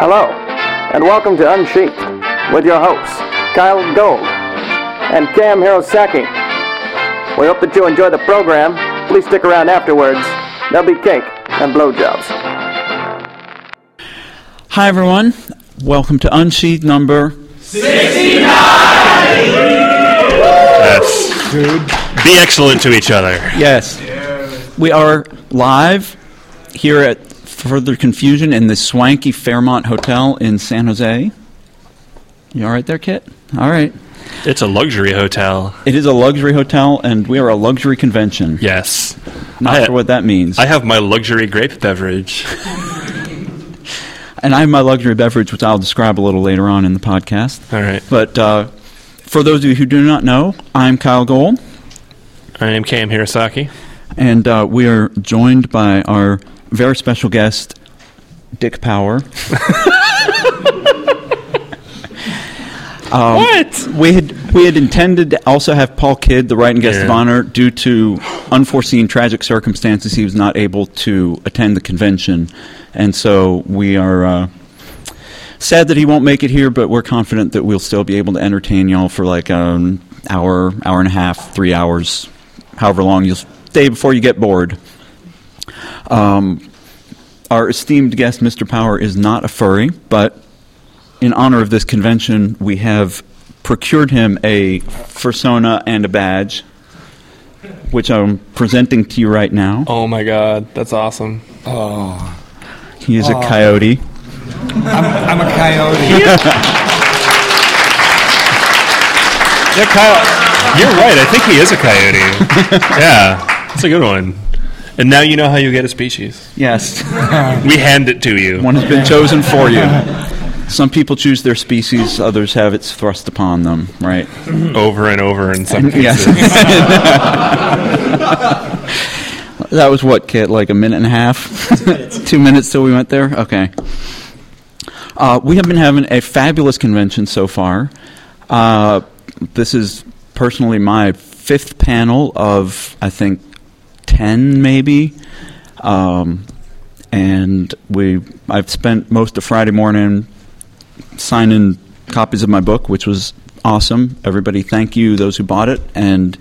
Hello, and welcome to Unsheathed with your hosts, Kyle Gold and Cam Hirosaki. We hope that you enjoy the program. Please stick around afterwards. There'll be cake and blowjobs. Hi, everyone. Welcome to Unsheathed number. sixty-nine. Yes. Be excellent to each other. Yes. We are live here at Further Confusion in the swanky Fairmont Hotel in San Jose. You all right there, Kit? All right. It's a luxury hotel. It is a luxury hotel, and we are a luxury convention. Yes. Not I- sure what that means. I have my luxury grape beverage. and I have my luxury beverage, which I'll describe a little later on in the podcast. All right. But uh, for those of you who do not know, I'm Kyle Gold. I am Cam Hirosaki. And uh, we are joined by our very special guest, Dick Power. Um, what? We had we had intended to also have Paul Kidd, the writing guest of honor, due to unforeseen tragic circumstances. He was not able to attend the convention, and so we are uh, sad that he won't make it here. But we're confident that we'll still be able to entertain y'all for like an hour, hour and a half, three hours, however long you'll stay before you get bored. Um, our esteemed guest, Mr. Power, is not a furry, but in honor of this convention, we have procured him a fursona and a badge, which I'm presenting to you right now. Oh my god, that's awesome. Oh, He is a coyote. I'm a coyote. Yeah, Kyle. You're right. I think he is a coyote. yeah. That's a good one. And now you know how you get a species. Yes, We hand it to you. one has been chosen for you. Some people choose their species, others have it thrust upon them, right? over and over in some Yes. cases. That was what, Kit? Like a minute and a half? Two minutes till we went there? Okay. Uh, we have been having a fabulous convention so far. Uh, this is personally my fifth panel of, I think, 10 maybe. Um, and we, I've spent most of Friday morning signing copies of my book, which was awesome. Everybody, thank you, those who bought it. And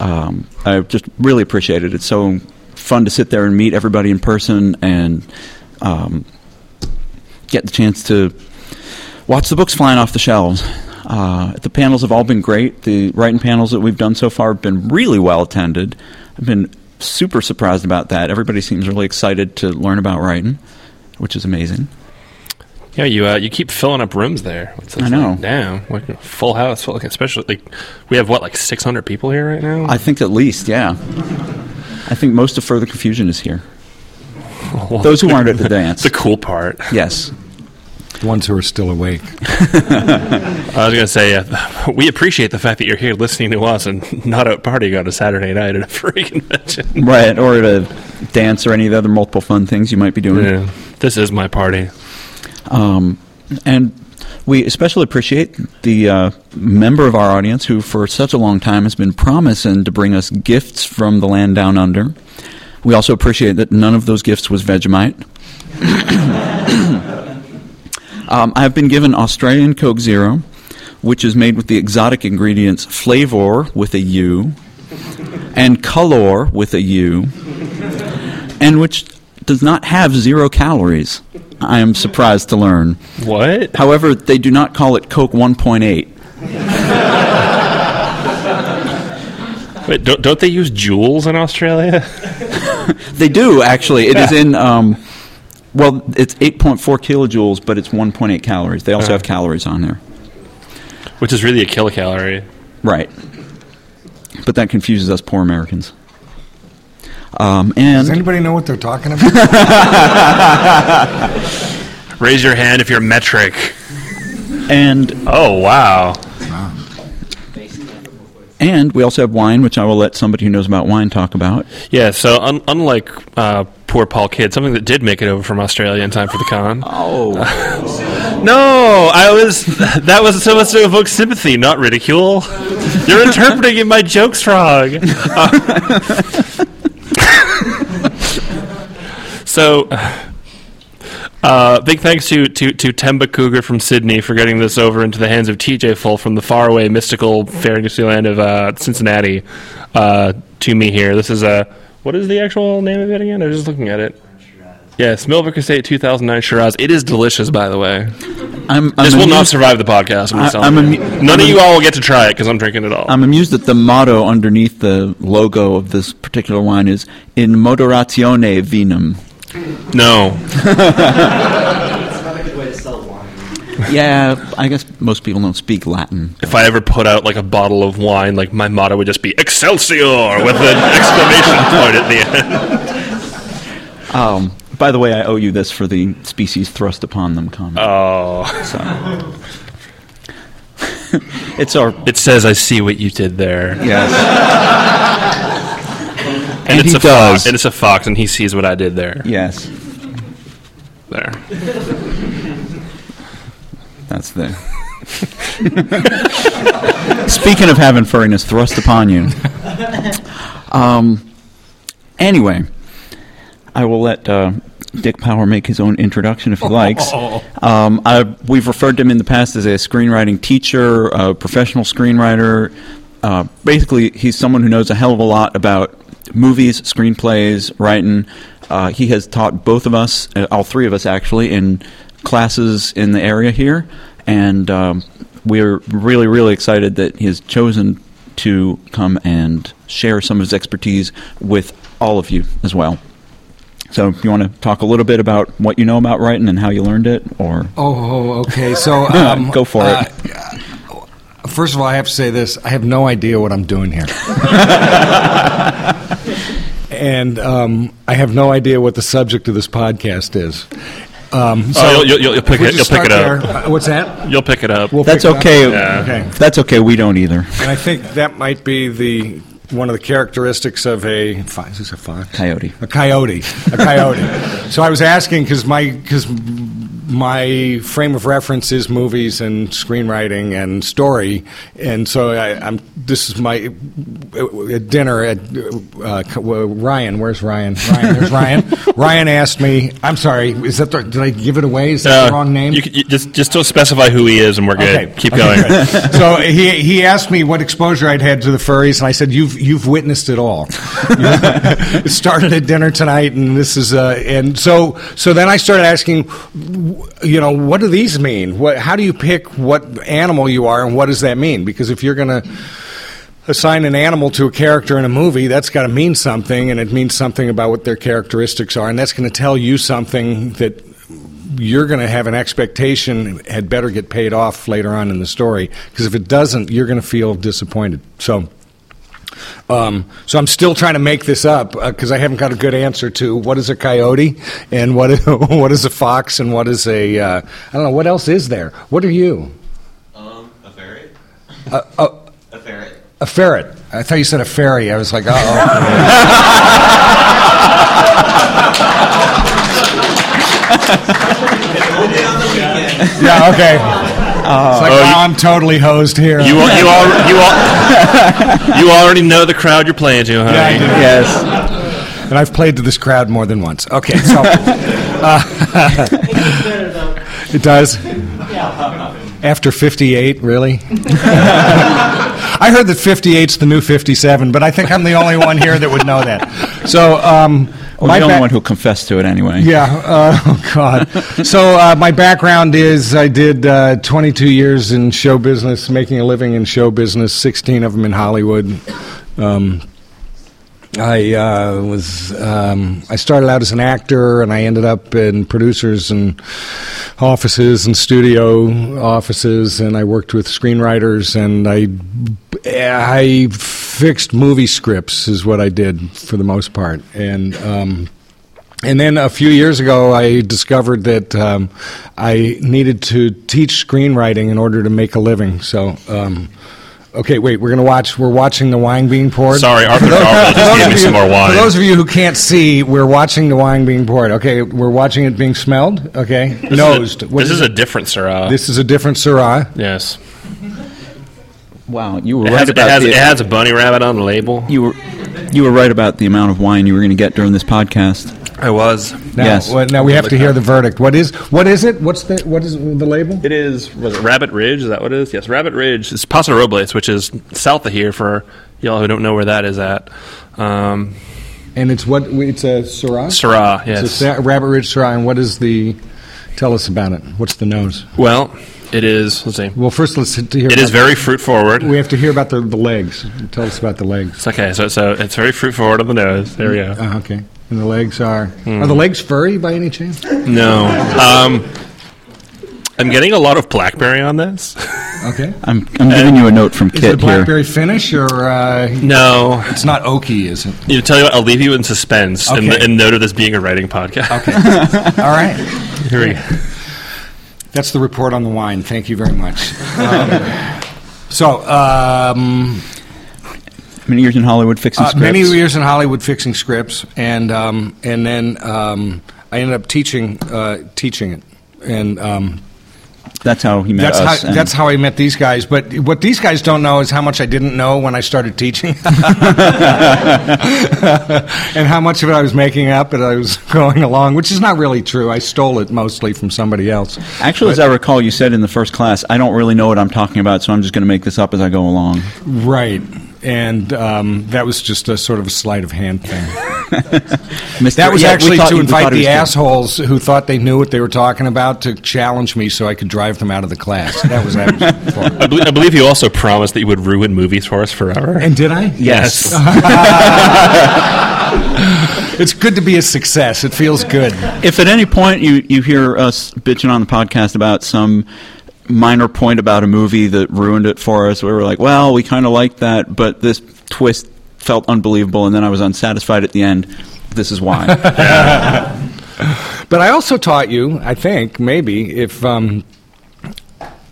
um, I just really appreciate it. It's so fun to sit there and meet everybody in person and um, get the chance to watch the books flying off the shelves. Uh, the panels have all been great. The writing panels that we've done so far have been really well attended. I've been super surprised about that. Everybody seems really excited to learn about writing, which is amazing. Yeah, you uh, you keep filling up rooms there. I know. Like, damn, like full house. Full, like especially like we have what like 600 people here right now. I think at least, yeah. I think most of Further Confusion is here. Well, Those who aren't at the dance. the cool part. Yes. The ones who are still awake. I was going to say, uh, we appreciate the fact that you're here listening to us and not out partying on a Saturday night at a free convention. Right, or at a dance or any of the other multiple fun things you might be doing. Yeah, this is my party. Um, and we especially appreciate the uh, member of our audience who, for such a long time, has been promising to bring us gifts from the land down under. We also appreciate that none of those gifts was Vegemite. Um, I have been given Australian Coke Zero, which is made with the exotic ingredients flavor with a U and color with a U, and which does not have zero calories. I am surprised to learn. What? However, they do not call it Coke 1.8. Wait, don't, don't they use joules in Australia? They do actually. It is in. Um, well, it's 8.4 kilojoules, but it's 1.8 calories. They also have calories on there. Which is really a kilocalorie. Right. But that confuses us poor Americans. Um, and Does anybody know what they're talking about? Raise your hand if you're metric. and Oh, wow. and we also have wine, which I will let somebody who knows about wine talk about. Yeah, so un- unlike uh, poor Paul Kidd, something that did make it over from Australia in time for the con. Oh, No, I was. That was supposed to evoke sympathy, not ridicule. You're interpreting my jokes wrong. Uh, so, Uh, big thanks to, to, to Temba Cougar from Sydney for getting this over into the hands of TJ Full from the faraway mystical fantasy land of uh, Cincinnati uh, to me here. This is a what is the actual name of it again? I was just looking at it. Yes, Millbrook Estate 2009 Shiraz. It is delicious, by the way. I'm, I'm This will not survive the podcast. I'm, I- you. amu- None I'm of you all will get to try it because I'm drinking it all. I'm amused that the motto underneath the logo of this particular wine is "In moderatione vinum." no, Yeah, I guess most people don't speak Latin. if I ever put out like a bottle of wine, like my motto would just be "Excelsior" with an exclamation point at the end. Um, by the way, I owe you this for the species thrust upon them comment. Oh, So. it's our it says, "I see what you did there," yes. and, And it's he a does. fox, and it's a fox, and he sees what I did there. Yes, There. That's the. Speaking of having furriness thrust upon you. Um, anyway, I will let uh, Dick Power make his own introduction if he likes. Um, I, we've referred to him in the past as a screenwriting teacher, a professional screenwriter. Uh, basically, he's someone who knows a hell of a lot about movies, screenplays, writing. Uh, he has taught both of us, uh, all three of us actually, in classes in the area here, and um, we're really, really excited that he has chosen to come and share some of his expertise with all of you as well. So, you want to talk a little bit about what you know about writing and how you learned it, or Oh, okay. So um, Go for it. First of all, I have to say this: I have no idea what I'm doing here, and um, I have no idea what the subject of this podcast is. Um, so Oh, you'll, you'll, you'll pick we'll it. You'll pick it up. there. Uh, What's that? You'll pick it up. We'll that's pick it up? okay. Yeah. Okay. That's okay. We don't either. And I think that might be the one of the characteristics of a fo- is this a fox? Coyote. A coyote. A coyote. so I was asking because my because my frame of reference is movies and screenwriting and story, and so I, I'm. This is my at dinner at uh, uh, Ryan. Where's Ryan? Ryan. There's Ryan. Ryan asked me. I'm sorry. Is that the, did I give it away? Is that Uh, the wrong name? You, you just just don't specify who he is, and we're good. Okay. Keep Okay, going. good. so he he asked me what exposure I'd had to the furries, and I said, "You've you've witnessed it all. it started at dinner tonight, and this is uh, and so so then I started asking, you know, what do these mean? What how do you pick what animal you are, and what does that mean? Because if you're going to assign an animal to a character in a movie, that's got to mean something, and it means something about what their characteristics are, and that's going to tell you something that you're going to have an expectation had better get paid off later on in the story because if it doesn't, you're going to feel disappointed. So. Um, so I'm still trying to make this up because I haven't got a good answer to what is a coyote and what is, what is a fox and what is a uh, I don't know what else is there. What are you? Um, a ferret? A, a, A ferret. a ferret. I thought you said a fairy. I was like, oh. Only on the weekend. yeah, okay. It's like, Oh, wow, you- I'm totally hosed here. You al- you al- you al- you already know the crowd you're playing to, honey. Yeah, I do. Yes. And I've played to this crowd more than once. Okay, so uh, it does. After 58, really? I heard that 58's the new 57, but I think I'm the only one here that would know that. So, um, Well, my the only ba- one who confessed to it anyway. yeah. Uh, oh God. So uh, my background is I did uh, 22 years in show business, making a living in show business. 16 of them in Hollywood. Um, I uh, was um, I started out as an actor, and I ended up in producers and offices and studio offices, and I worked with screenwriters, and I I fixed movie scripts is what I did for the most part, and. Um, and then a few years ago, I discovered that um, I needed to teach screenwriting in order to make a living. So, um, okay, wait, we're going to watch. We're watching the wine being poured. Sorry, Arthur For those- Darvill just gave of me you- some more wine. For those of you who can't see, we're watching the wine being poured. Okay, we're watching it being smelled. Okay, This is a- nosed. This is it? a different Syrah. This is a different Syrah. yes. Wow, you were It right has, it, about has, the, it has a bunny rabbit on the label. you were you were right about the amount of wine you were going to get during this podcast. I was. Now, Yes. well, now we have to hear the verdict. What is what is it? What's the what is the label? It is was it Rabbit Ridge? Is that what it is? Yes, Rabbit Ridge. It's Paso Robles, which is south of here. For y'all who don't know where that is at, um, And it's what it's a Syrah. Syrah. It's a Yes. Sa- Rabbit Ridge Syrah. And what is the? Tell us about it. What's the nose? Well, it is. Let's see. Well, first let's to hear. It is about- very fruit forward. We have to hear about the, the legs. Tell us about the legs. It's okay. So so it's very fruit forward on the nose. There we go. Uh, okay. And the legs are Hmm. are the legs furry by any chance? No. Um, I'm getting a lot of blackberry on this. Okay. I'm, I'm giving you a note from Is it a Kit here. blackberry finish or uh, No. it's not oaky? Is it? You tell you what, I'll leave you in suspense and, Okay. and note of this being a writing podcast. Okay. All right. Here we go. That's the report on the wine. Thank you very much. Um, so, um, Many years in Hollywood fixing uh, scripts. many years in Hollywood fixing scripts, and um, and then um, I ended up teaching uh, teaching it, and um, That's how he met that's us. how that's how I met these guys. But what these guys don't know is how much I didn't know when I started teaching, and how much of it I was making up and I was going along, which is not really true. I stole it mostly from somebody else. Actually, as I recall, you said in the first class, I don't really know what I'm talking about, so I'm just going to make this up as I go along. Right. And um, that was just a sort of a sleight of hand thing. Mr. That was Yeah, actually thought- to invite thought it was the good. assholes who thought they knew what they were talking about to challenge me so I could drive them out of the class. That was that. I, bel I believe you also promised that you would ruin movies for us forever. And did I? Yes. It's good to be a success. It feels good. If at any point you, you hear us bitching on the podcast about some minor point about a movie that ruined it for us, we were like, well, we kind of liked that, but this twist felt unbelievable, and then I was unsatisfied at the end. This is why. But I also taught you, I think, maybe if um,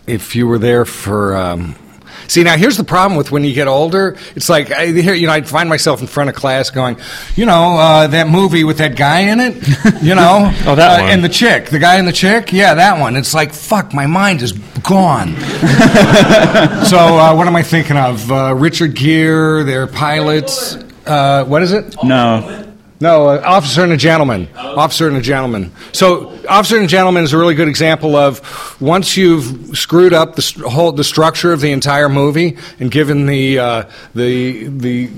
if you were there for. Um, see, now here's the problem with when you get older. It's like I you know, I find myself in front of class going, you know, uh, that movie with that guy in it, you know, Oh, that uh, one. and the chick, the guy and the chick, yeah, that one. It's like, fuck, my mind is gone. so uh, what am I thinking of? Uh, Richard Gere, their pilots. Uh, what is it? no. No, uh, Officer and a Gentleman. Officer and a Gentleman. So, Officer and Gentleman is a really good example of once you've screwed up the st- whole the structure of the entire movie and given the uh, the the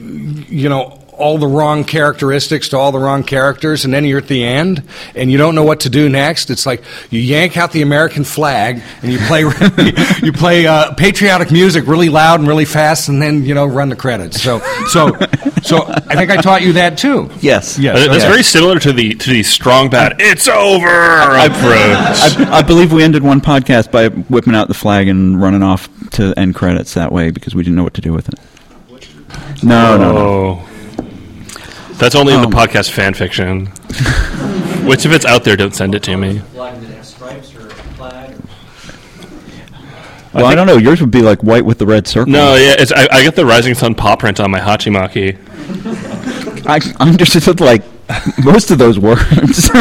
you know all the wrong characteristics to all the wrong characters, and then you're at the end and you don't know what to do next. It's like you yank out the American flag and you play you play uh, patriotic music really loud and really fast, and then you know run the credits. So so so I think I taught you that too. Yes. Yes. That's Yeah. very similar to the to the strong bad "it's over" I, approach. I, I believe we ended one podcast by whipping out the flag and running off to end credits that way because we didn't know what to do with it. No, no, no. Oh, that's only in Um, the podcast fan fiction. Which, if it's out there, don't send it to me. Flag that has stripes or flag? Well, I, don't know. Yours would be like white with the red circle. No, yeah, it's, I, I get the Rising Sun paw print on my Hachimaki. I I understood like most of those words.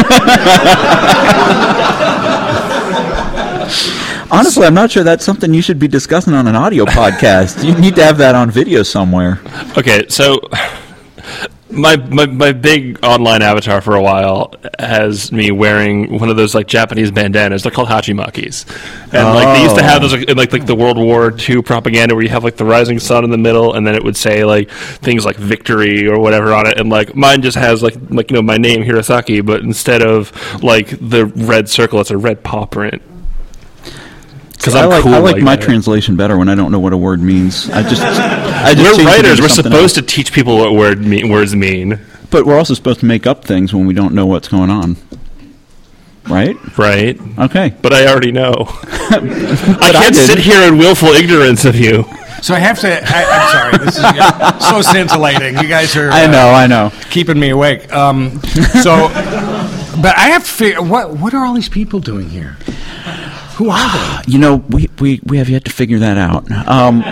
Honestly, I'm not sure that's something you should be discussing on an audio podcast. You need to have that on video somewhere. Okay, so my, my my big online avatar for a while has me wearing one of those like Japanese bandanas. They're called hachimakis, and like they used to have those like, in like like the World War II propaganda where you have like the rising sun in the middle, and then it would say like things like victory or whatever on it, and like mine just has like like you know my name Hirosaki, but instead of like the red circle, it's a red paw print. Because I like, cool I like my that. translation better when I don't know what a word means. I just, I just We're writers. We're supposed else. to teach people what word mean, words mean, but we're also supposed to make up things when we don't know what's going on. Right? right? Okay. But I already know. I I can't didn't. sit here in willful ignorance of you. So I have to. I, I'm sorry. This is uh, so scintillating. You guys are. I uh, know, I know. keeping me awake. Um, so, but I have to figure what what are all these people doing here? Who are they? You know, we, we, we have yet to figure that out. Um,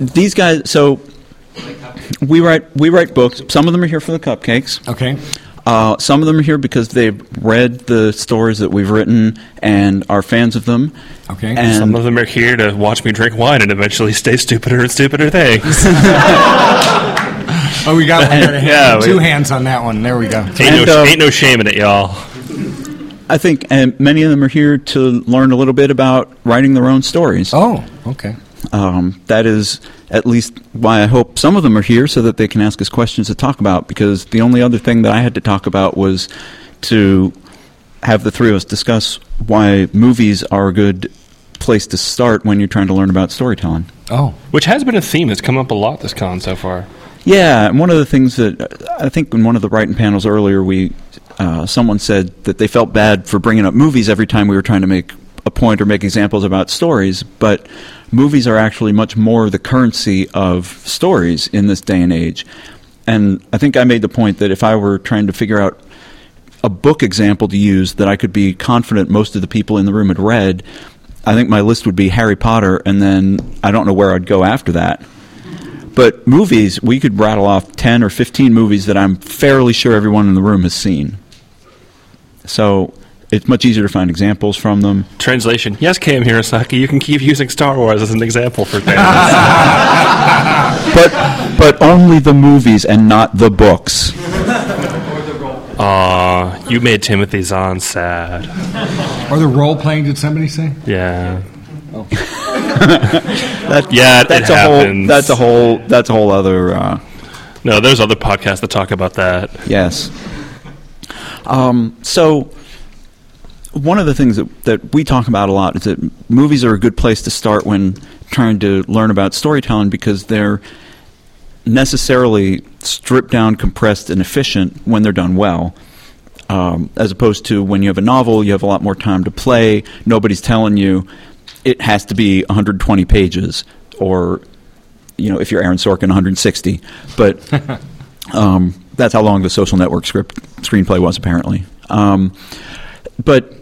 these guys, so we write we write books. Some of them are here for the cupcakes. Okay. Uh, some of them are here because they've read the stories that we've written and are fans of them. Okay. And Some of them are here to watch me drink wine and eventually stay stupider and stupider things. Oh, we got, we got a hand, Yeah, we- two hands on that one. There we go. Ain't, And, no, uh, ain't no shame in it, y'all. I think and many of them are here to learn a little bit about writing their own stories. Oh, okay. Um, that is at least why I hope some of them are here so that they can ask us questions to talk about. Because the only other thing that I had to talk about was to have the three of us discuss why movies are a good place to start when you're trying to learn about storytelling. Oh, Which has been a theme that's come up a lot this con so far. Yeah, and one of the things that uh, I think in one of the writing panels earlier, we uh, someone said that they felt bad for bringing up movies every time we were trying to make a point or make examples about stories, but movies are actually much more the currency of stories in this day and age. And I think I made the point that if I were trying to figure out a book example to use that I could be confident most of the people in the room had read, I think my list would be Harry Potter, and then I don't know where I'd go after that. But movies, we could rattle off 10 or 15 movies that I'm fairly sure everyone in the room has seen. So it's much easier to find examples from them. Translation: Yes, Cam Hirosaki, you can keep using Star Wars as an example for things. But, but only the movies and not the books. Aw, you made Timothy Zahn sad. or the role playing? Did somebody say? Yeah. That, Yeah, it that's a whole. That's a whole. That's a whole other. Uh, No, there's other podcasts that talk about that. Yes. Um, so, one of the things that, that we talk about a lot is that movies are a good place to start when trying to learn about storytelling because they're necessarily stripped down, compressed, and efficient when they're done well. Um, as opposed to when you have a novel, you have a lot more time to play. Nobody's telling you it has to be 120 pages, or you know, if you're Aaron Sorkin, 160. But um, that's how long the Social Network script screenplay was, apparently. Um, but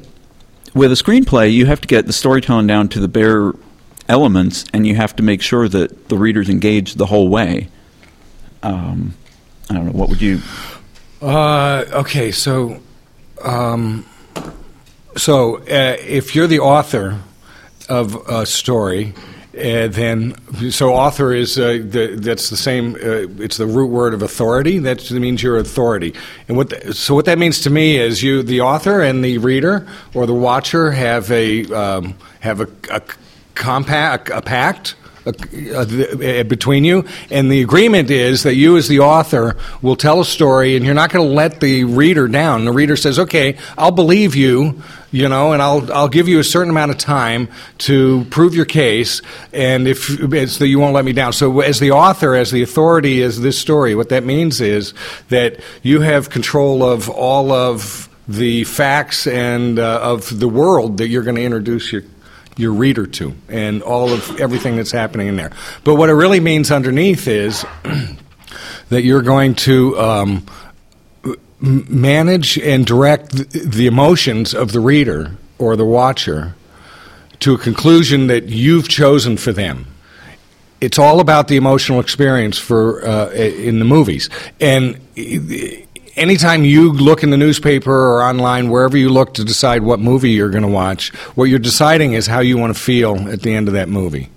with a screenplay, you have to get the storytelling down to the bare elements, and you have to make sure that the reader's engaged the whole way. Um, I don't know. What would you? Uh, okay, so, um, so uh, if you're the author of a story, uh, then so author is uh, the, that's the same. Uh, it's the root word of authority. That means you're authority. And what the, so what that means to me is you, the author, and the reader or the watcher have a um, have a, a compact a pact uh, between you, and the agreement is that you, as the author, will tell a story, and you're not going to let the reader down. The reader says, "Okay, I'll believe you." You know, and I'll I'll give you a certain amount of time to prove your case, and if it's that you won't let me down. So, as the author, as the authority, as this story, what that means is that you have control of all of the facts and uh, of the world that you're going to introduce your your reader to and all of everything that's happening in there. But what it really means underneath is that you're going to um, manage and direct the emotions of the reader or the watcher to a conclusion that you've chosen for them. It's all about the emotional experience for uh, in the movies, and anytime you look in the newspaper or online, wherever you look to decide what movie you're going to watch, what you're deciding is how you want to feel at the end of that movie.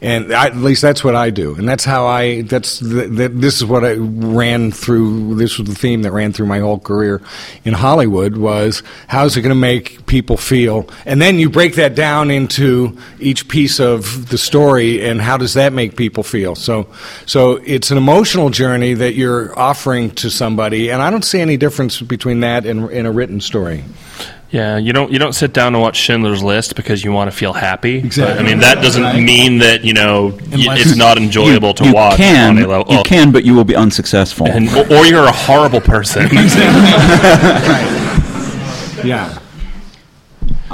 And I, at least that's what I do, and that's how I. That's the, the, this is what I ran through. This was the theme that ran through my whole career in Hollywood. Was how's it going to make people feel? And then you break that down into each piece of the story, and how does that make people feel? So, so it's an emotional journey that you're offering to somebody, and I don't see any difference between that and, and a written story. Yeah, you don't you don't sit down and watch Schindler's List because you want to feel happy. Exactly. But, I mean, that doesn't mean that you know Unless- it's not enjoyable to you watch can, on a level. you oh, can, but you will be unsuccessful. and, or or you're a horrible person. Yeah.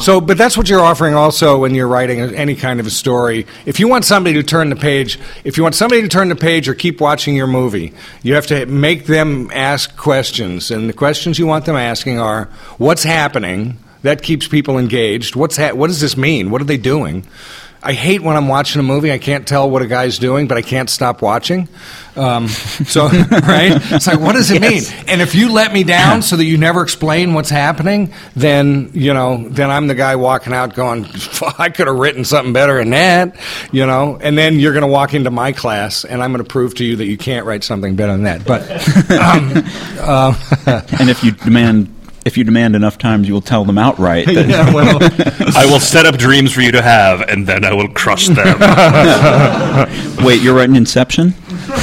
So, but that's what you're offering also when you're writing any kind of a story. If you want somebody to turn the page, if you want somebody to turn the page or keep watching your movie, you have to make them ask questions. And the questions you want them asking are what's happening? That keeps people engaged. What's ha- what does this mean? What are they doing? I hate when I'm watching a movie. I can't tell what a guy's doing, but I can't stop watching. Um, so, right? It's like, what does it Yes. mean? And if you let me down so that you never explain what's happening, then you know, then I'm the guy walking out going, I could have written something better than that, you know. And then you're going to walk into my class, and I'm going to prove to you that you can't write something better than that. But um, uh, And if you demand if you demand enough times, you will tell them outright. That, yeah, well, I will set up dreams for you to have, and then I will crush them. Wait, you're writing Inception?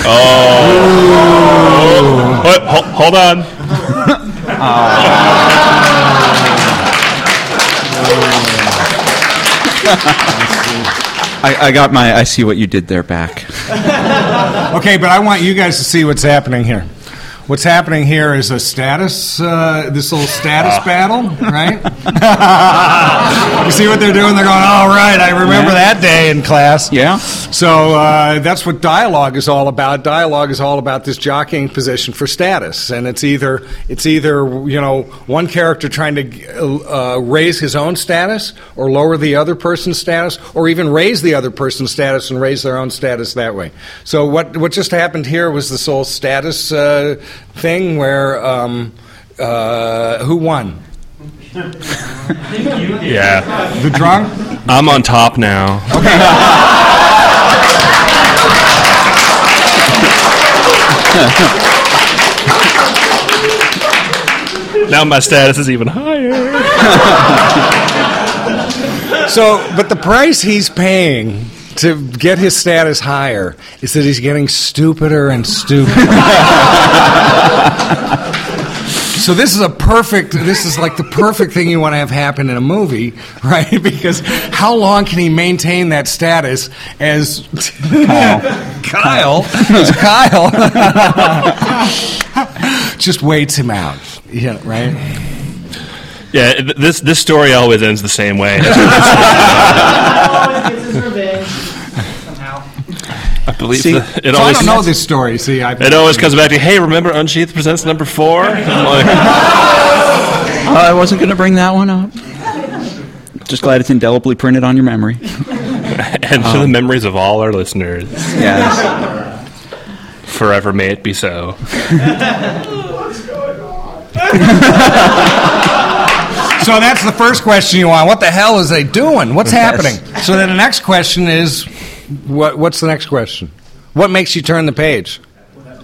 Oh. What? Ho- hold on. I, I got my I see what you did there back. Okay, but I want you guys to see what's happening here. What's happening here is a status, uh, this little status battle, right? you see what they're doing? They're going, all right, I remember that day in class. Yeah. So uh, that's what dialogue is all about. Dialogue is all about this jockeying position for status, and it's either it's either you know one character trying to uh, raise his own status, or lower the other person's status, or even raise the other person's status and raise their own status that way. So what what just happened here was this whole status uh, thing where um, uh, who won? Yeah. The drunk. I'm on top now. now my status is even higher. So, but the price he's paying to get his status higher is that he's getting stupider and stupider. so this is a perfect. This is like the perfect thing you want to have happen in a movie, right? Because how long can he maintain that status as Kyle? as Kyle just waits him out. Yeah, right. Yeah, this this story always ends the same way. always gets his revenge somehow. I believe See, the- it So I always don't know this story. See, I it always comes back to hey, remember Unsheath presents number four? I'm like, oh, I wasn't going to bring that one up. Just glad it's indelibly printed on your memory. and to the um, memories of all our listeners, Yes. forever may it be so. So that's the first question you want. What the hell is they doing? What's Yes. happening? So then the next question is, what, what's the next question? What makes you turn the page?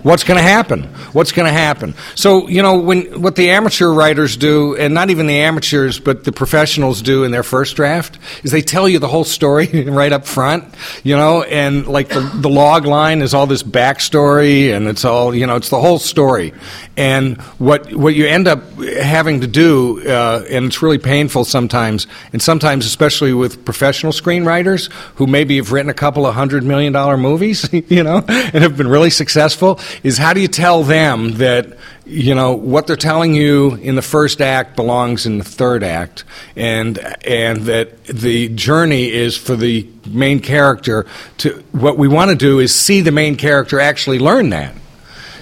What's going to happen? What's going to happen? So you know when what the amateur writers do, and not even the amateurs, but the professionals do in their first draft, is they tell you the whole story right up front. You know, and like the, the log line is all this backstory, and it's all you know, it's the whole story. And what what you end up having to do, uh, and it's really painful sometimes, and sometimes especially with professional screenwriters who maybe have written a couple of hundred million dollar movies, you know, and have been really successful, is how do you tell them that you know what they're telling you in the first act belongs in the third act, and and that the journey is for the main character to what we want to do is see the main character actually learn that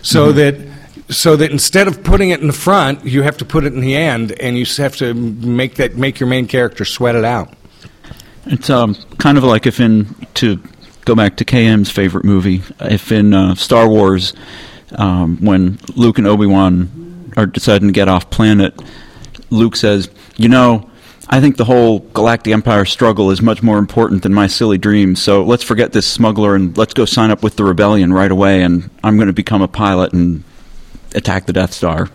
so that so that instead of putting it in the front, you have to put it in the end, and you have to make that make your main character sweat it out. It's um, kind of like if in to go back to Cam's favorite movie, if in uh, Star Wars, um, when Luke and Obi Wan are deciding to get off planet, Luke says, "You know." I think the whole Galactic Empire struggle is much more important than my silly dreams. So let's forget this smuggler and let's go sign up with the rebellion right away. And I'm going to become a pilot and attack the Death Star.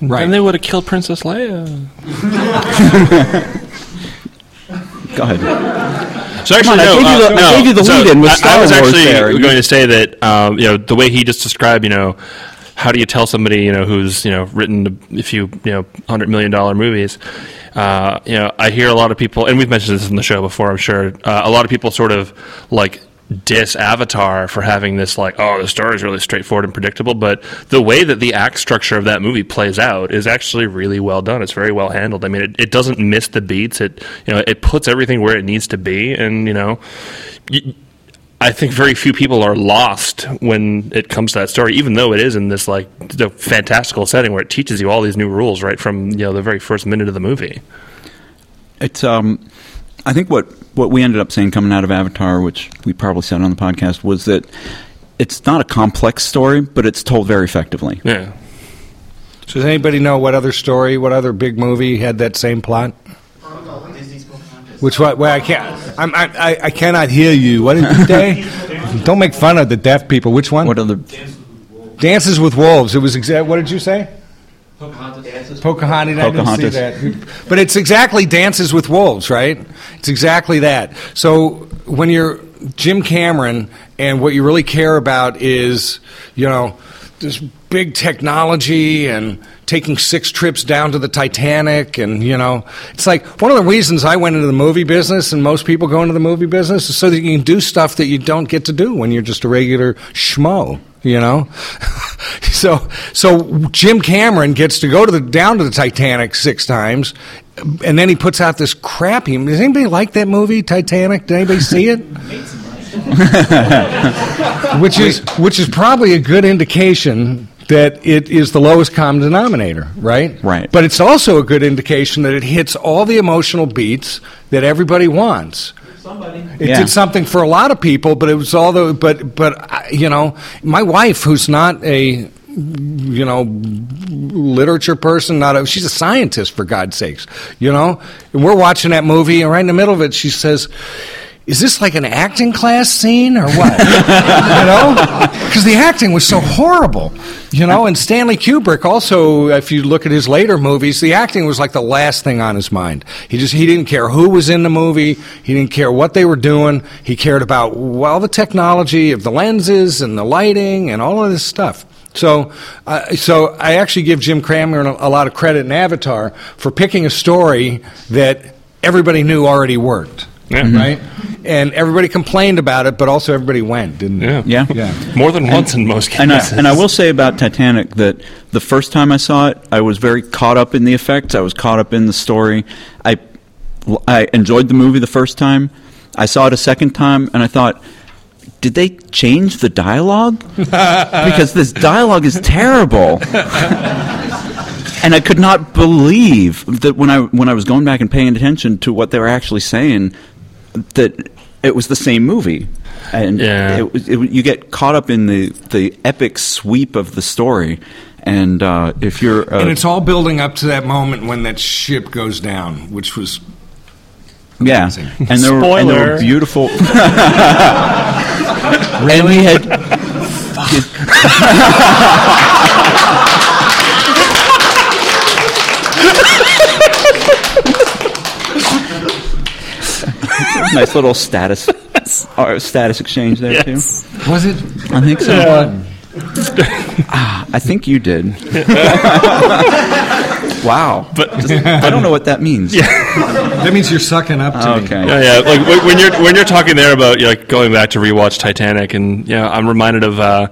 Right. And they would have killed Princess Leia. Go ahead. So actually, on, I no, gave you uh, the- I no. gave you the So lead-in with I- Star I was Wars actually there. Going to say that um, you know the way he just described, you know, how do you tell somebody you know who's you know written a few you know hundred million dollar movies? Uh, you know, I hear a lot of people, and we've mentioned this in the show before. I'm sure uh, a lot of people sort of like diss Avatar for having this like, oh, the story is really straightforward and predictable, but the way that the act structure of that movie plays out is actually really well done. It's very well handled. I mean, it, it doesn't miss the beats. It you know it puts everything where it needs to be, and you know. I think very few people are lost when it comes to that story, even though it is in this like fantastical setting where it teaches you all these new rules right from you know the very first minute of the movie. It's um, I think what, what we ended up saying coming out of Avatar, which we probably said on the podcast, was that it's not a complex story, but it's told very effectively. Yeah. So does anybody know what other story, what other big movie had that same plot? Which what? Well, I can't. I'm, I, I I cannot hear you. What did you say? Don't make fun of the deaf people. Which one? What other? Dances with Wolves. It was exact. What did you say? Pocahontas. Pocahontas. I didn't see Pocahontas. that. But it's exactly Dances with Wolves, right? It's exactly that. So when you're Jim Cameron and what you really care about is, you know, this big technology and taking six trips down to the Titanic and, you know, it's like one of the reasons I went into the movie business and most people go into the movie business is so that you can do stuff that you don't get to do when you're just a regular schmo you know so so Jim Cameron gets to go to the down to the Titanic six times and then he puts out this crappy does anybody like that movie Titanic did anybody see it which is which is probably a good indication that it is the lowest common denominator, right? Right. But it's also a good indication that it hits all the emotional beats that everybody wants. It Yeah. did something for a lot of people, but it was all the but but you know, my wife, who's not a you know literature person, not a she's a scientist for God's sakes, you know, and we're watching that movie, and right in the middle of it, she says. Is this like an acting class scene or what? you know, because the acting was so horrible. You know, and Stanley Kubrick also, if you look at his later movies, the acting was like the last thing on his mind. He just he didn't care who was in the movie. He didn't care what they were doing. He cared about well the technology of the lenses and the lighting and all of this stuff. So, uh, so I actually give Jim Cameron a, a lot of credit in Avatar for picking a story that everybody knew already worked. Yeah. Mm-hmm. Right, and everybody complained about it, but also everybody went, didn't they? Yeah. Yeah. Yeah. More than once in most cases. And I, and I will say about Titanic that the first time I saw it, I was very caught up in the effects. I was caught up in the story. I, I enjoyed the movie the first time. I saw it a second time, and I thought, did they change the dialogue? because this dialogue is terrible. and I could not believe that when I when I was going back and paying attention to what they were actually saying, that it was the same movie. And Yeah. it, it, you get caught up in the, the epic sweep of the story, and uh, if you're uh, And it's all building up to that moment when that ship goes down, which was yeah, and there, were, and there were Spoiler. beautiful. And we had. nice little status, uh, status exchange there Yes. too. was it? I think so. Ah, I think you did. wow. But I don't know what that means. That means you're sucking up to me. Yeah, yeah. Like when- when you're when you're talking there about you know, like going back to rewatch Titanic, and yeah, I'm reminded of uh,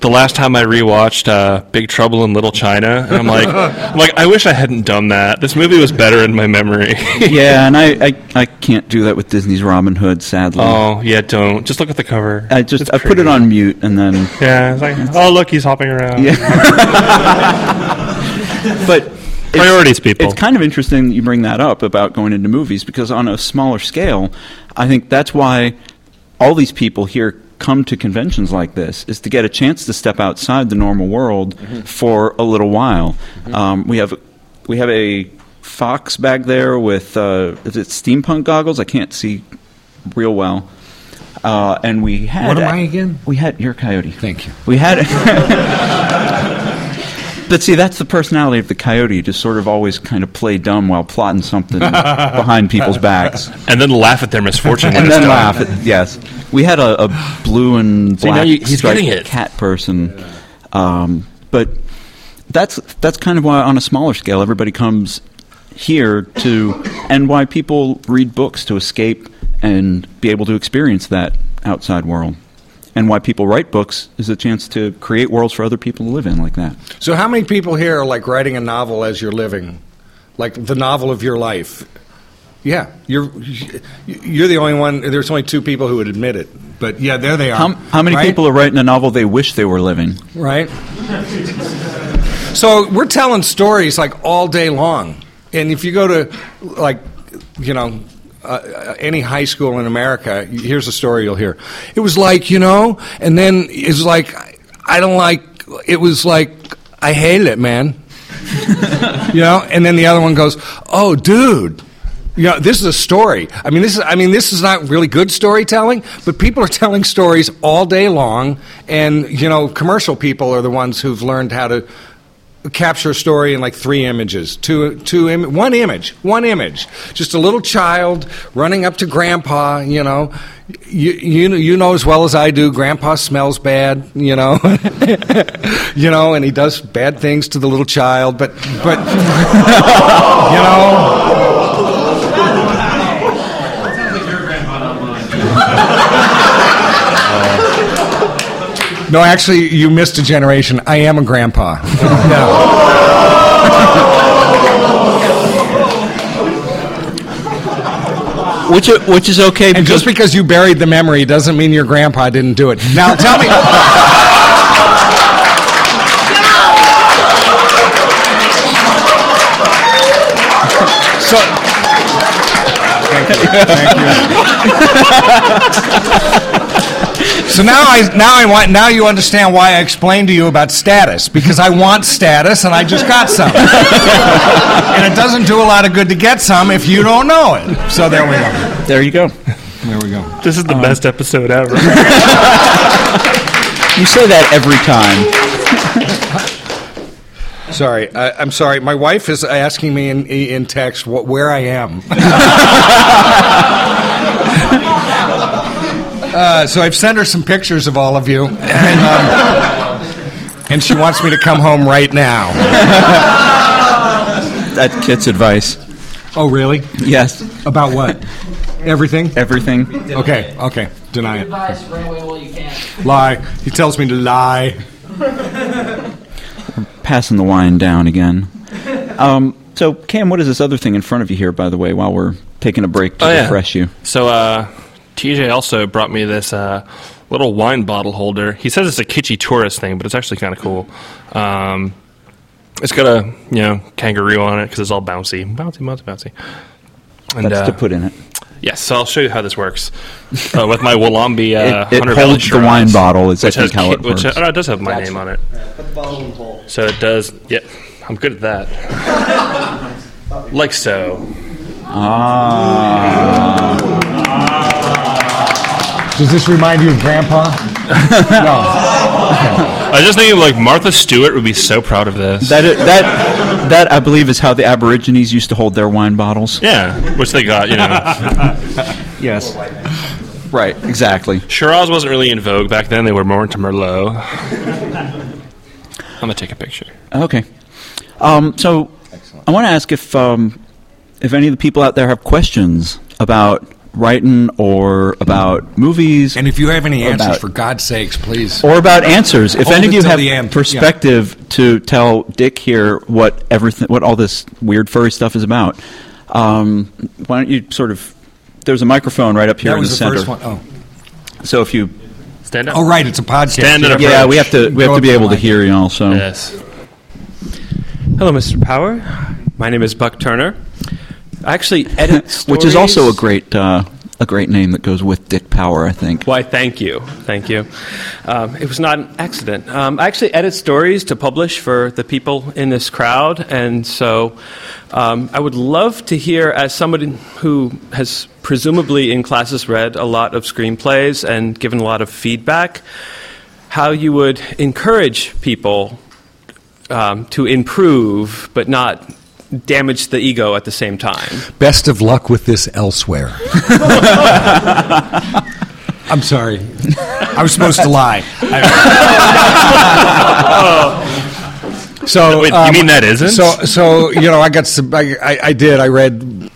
the last time I rewatched uh, Big Trouble in Little China, and I'm like, I'm like, I wish I hadn't done that. This movie was better in my memory. Yeah, and I, I, I can't do that with Disney's Robin Hood, sadly. oh yeah, don't just look at the cover. I just It's I put it on mute and then Yeah, it's like oh look, he's hopping around. Yeah. but Priorities, people. It's kind of interesting that you bring that up about going into movies because on a smaller scale, I think that's why all these people here come to conventions like this is to get a chance to step outside the normal world for a little while. Um, we have we have a Fox bag there with uh, is it steampunk goggles? I can't see real well. Uh, and we had What am I again? We had your coyote. Thank you. We had. but see, that's the personality of the coyote to sort of always kind of play dumb while plotting something behind people's backs, and then laugh at their misfortune and then done. laugh. At, yes, we had a, a blue and black you- he's getting it. cat person, um, but that's that's kind of why on a smaller scale everybody comes here to, and why people read books to escape and be able to experience that outside world. And why people write books is a chance to create worlds for other people to live in like that. So, how many people here are like writing a novel as you're living, like the novel of your life? Yeah, you're you're the only one. There's only two people who would admit it, but yeah, there they are. How, how many right? people are writing a novel they wish they were living? right? So we're telling stories like all day long, and if you go to like, you know, uh, any high school in America, here's a story you'll hear. It was like, you know, and then it's like, I don't like, it was like, I hate it, man. you know, and then the other one goes, oh, dude. You know, this is a story. I mean, this is. I mean, this is not really good storytelling, but people are telling stories all day long, and you know, commercial people are the ones who've learned how to capture a story in like three images, two, two, Im- one image, one image. Just a little child running up to grandpa. You know, you you you know as well as I do. Grandpa smells bad. You know, you know, and he does bad things to the little child. But but you know. No, actually, you missed a generation. I am a grandpa. no. Which which is okay And just because you buried the memory doesn't mean your grandpa didn't do it. Now, tell me. so. Thank you. Thank you. So now I now I want now you understand why I explained to you about status because I want status and I just got some, and it doesn't do a lot of good to get some if you don't know it. So there we go. there you go. There we go. This is the um, best episode ever. You say that every time. Sorry, I, I'm sorry. My wife is asking me in, in text what, where I am. uh, so I've sent her some pictures of all of you, and, um, and she wants me to come home right now. That's Kit's advice. Oh, really? Yes, About what? Everything? everything. Okay, okay. Deny it. Advice away while you can. Lie. He tells me to lie. Passing the wine down again. Um, so, Cam, what is this other thing in front of you here, by the way, while we're taking a break to Oh, yeah. refresh you? So uh, TJ also brought me this uh, little wine bottle holder. He says it's a kitschy tourist thing, but it's actually kind of cool. Um, it's got a you know kangaroo on it because it's all bouncy, bouncy, bouncy, bouncy. And That's uh, to put in it. yes, so I'll show you how this works uh, with my Wollombi uh, It- it Hunter holds Valley the wine bottle, is I which think has how it which, works. oh, no, it does have my name on it. So it does. Yep, I'm good at that. like so. Does this remind you of Grandpa? no. I just think of like Martha Stewart would be so proud of this. That, i- that, that, I believe, is how the Aborigines used to hold their wine bottles. yeah, which they got, you know. Yes. Right, exactly. Shiraz wasn't really in vogue back then. They were more into Merlot. I'm gonna take a picture. Okay. Um, so, I want to ask if um, if any of the people out there have questions about writing or about movies And if you have any answers, About- for God's sakes, please. or about answers. If Hold any of you have the end. perspective to tell Dick here what everything, what all this weird furry stuff is about, um, why don't you sort of? There's a microphone right up here That in the, the center. first one. Oh. So if you, Stand up. oh, right, it's a podcast. Stand up. yeah, Approach. we have to we have Go to be able to hear you also. Yes. Hello, Mr. Power. My name is Buck Turner. I actually edit stories. Which is also a great uh, a great name that goes with Dick Power, I think. Why, thank you. Thank you. Um, it was not an accident. Um, I actually edit stories to publish for the people in this crowd, and so um, I would love to hear, as somebody who has presumably in classes read a lot of screenplays and given a lot of feedback, how you would encourage people um, to improve but not damage the ego at the same time. Best of luck with this elsewhere. I'm sorry. I was supposed to lie. so Wait, you um, mean that isn't? So, so you know, I got some. I, I, I did. I read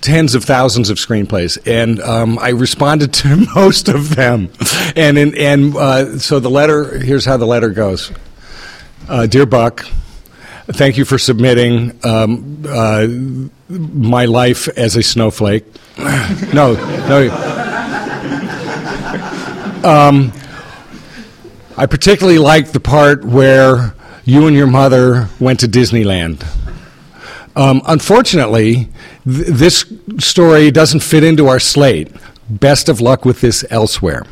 tens of thousands of screenplays, and um, I responded to most of them. And in, and uh, so the letter. Here's how the letter goes. Uh, Dear Buck, thank you for submitting um, uh, my life as a snowflake. no, no. Um, I particularly like the part where you and your mother went to Disneyland. Um, unfortunately, th- this story doesn't fit into our slate. Best of luck with this elsewhere.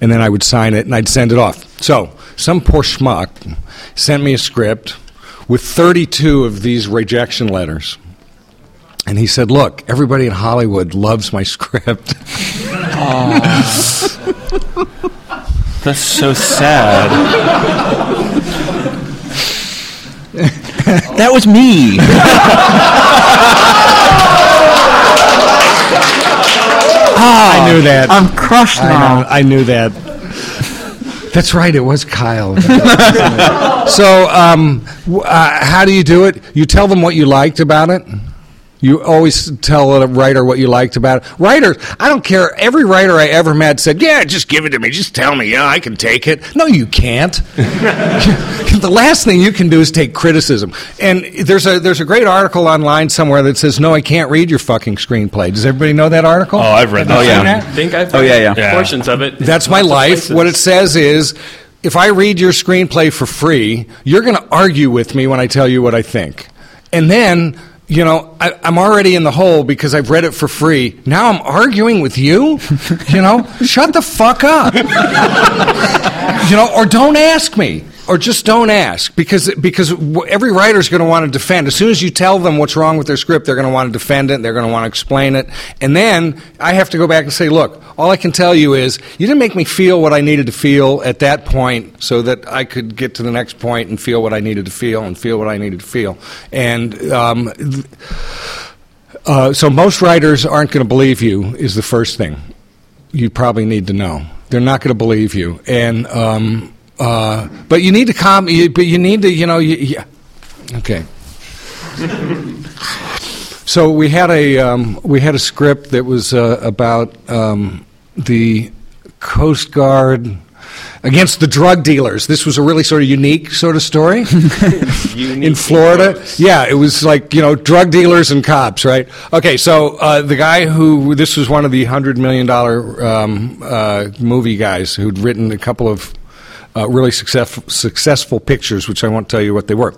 And then I would sign it and I'd send it off. So, some poor schmuck sent me a script with 32 of these rejection letters. And he said, Look, everybody in Hollywood loves my script. That's so sad. That was me. Ah, I knew that. I'm crushed I, now. know, I knew that. That's right, it was Kyle. so, um, uh, how do you do it? You tell them what you liked about it. You always tell a writer what you liked about it. Writers, I don't care. Every writer I ever met said, "Yeah, just give it to me. Just tell me. Yeah, I can take it." No, you can't. the last thing you can do is take criticism. And there's a there's a great article online somewhere that says, "No, I can't read your fucking screenplay." Does everybody know that article? Oh, I've read Have that. seen oh, yeah. that? I think I've Oh, yeah, yeah. Yeah. portions of it. That's my life. places. What it says is if I read your screenplay for free, you're going to argue with me when I tell you what I think. And then, you know, I, I'm already in the hole because I've read it for free. Now I'm arguing with you? You know, shut the fuck up. you know, or don't ask me. Or just don't ask because because every writer's going to want to defend. As soon as you tell them what's wrong with their script, they're going to want to defend it. They're going to want to explain it, and then I have to go back and say, "Look, all I can tell you is you didn't make me feel what I needed to feel at that point, so that I could get to the next point and feel what I needed to feel and feel what I needed to feel." And um, uh, so most writers aren't going to believe you. Is the first thing you probably need to know. They're not going to believe you, and um, uh, but you need to calm. You, but you need to, you know, you, you, okay. so we had a um, we had a script that was uh, about um, the Coast Guard against the drug dealers. This was a really sort of unique sort of story in Florida. Yeah, it was like you know drug dealers and cops, right? Okay, so uh, the guy who this was one of the hundred million dollar um, uh, movie guys who'd written a couple of uh, really successful successful pictures, which I won't tell you what they were.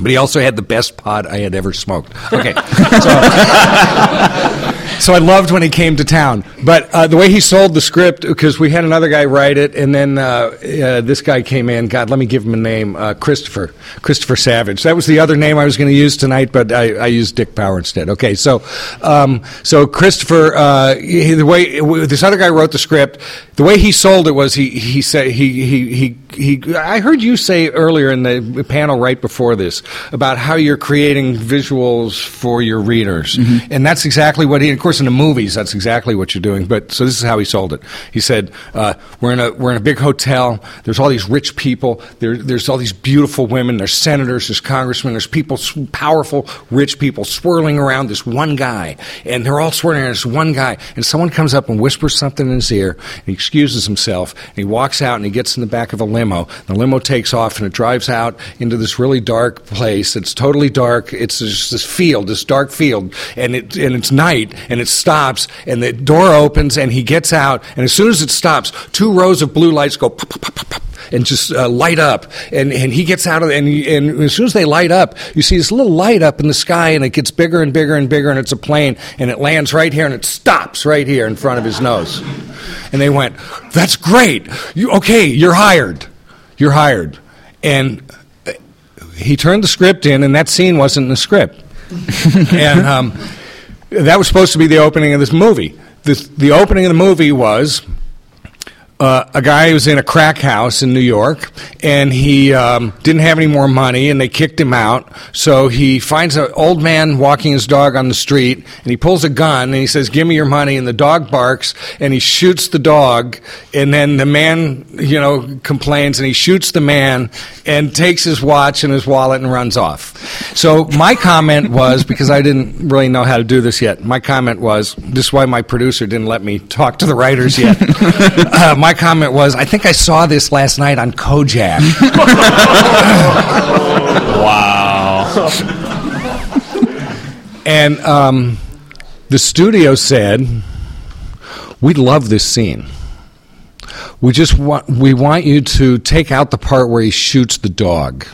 But he also had the best pot I had ever smoked. Okay. So I loved when he came to town. But uh, the way he sold the script, because we had another guy write it, and then uh, uh, this guy came in. God, let me give him a name uh, Christopher. Christopher Savage. That was the other name I was going to use tonight, but I, I used Dick Power instead. Okay, so um, so Christopher, uh, he, the way this other guy wrote the script, the way he sold it was he he said he he he. He I heard you say earlier in the panel right before this about how you're creating visuals for your readers, and that's exactly what he. Of course, in the movies, that's exactly what you're doing. But so this is how he sold it. He said, uh, "We're in a we're in a big hotel. There's all these rich people. There, there's all these beautiful women. There's senators. There's congressmen. There's people, powerful, rich people, swirling around this one guy, and they're all swirling around this one guy. And someone comes up and whispers something in his ear. And he excuses himself. And he walks out and he gets in the back of a limo. The limo takes off and it drives out into this really dark place. It's totally dark. It's just this field, this dark field, and it and it's night and it stops and the door opens and he gets out and as soon as it stops, two rows of blue lights go pop, pop, pop, and just uh, light up and and he gets out of and and as soon as they light up, you see this little light up in the sky and it gets bigger and bigger and bigger and it's a plane and it lands right here and it stops right here in front of his nose. And they went, "That's great. You okay, you're hired. You're hired." And uh, he turned the script in, and that scene wasn't in the script. and um, that was supposed to be the opening of this movie. This, the opening of the movie was uh, a guy who was in a crack house in New York, and he um, didn't have any more money, and they kicked him out. So he finds an old man walking his dog on the street, and he pulls a gun, and he says, "Give me your money." And the dog barks, and he shoots the dog, and then the man, you know, complains, and he shoots the man, and takes his watch and his wallet and runs off. So my comment was because I didn't really know how to do this yet. My comment was this is why my producer didn't let me talk to the writers yet. uh, my comment was I think I saw this last night on Kojak. Wow. And um, the studio said, "We love this scene. We just want we want you to take out the part where he shoots the dog."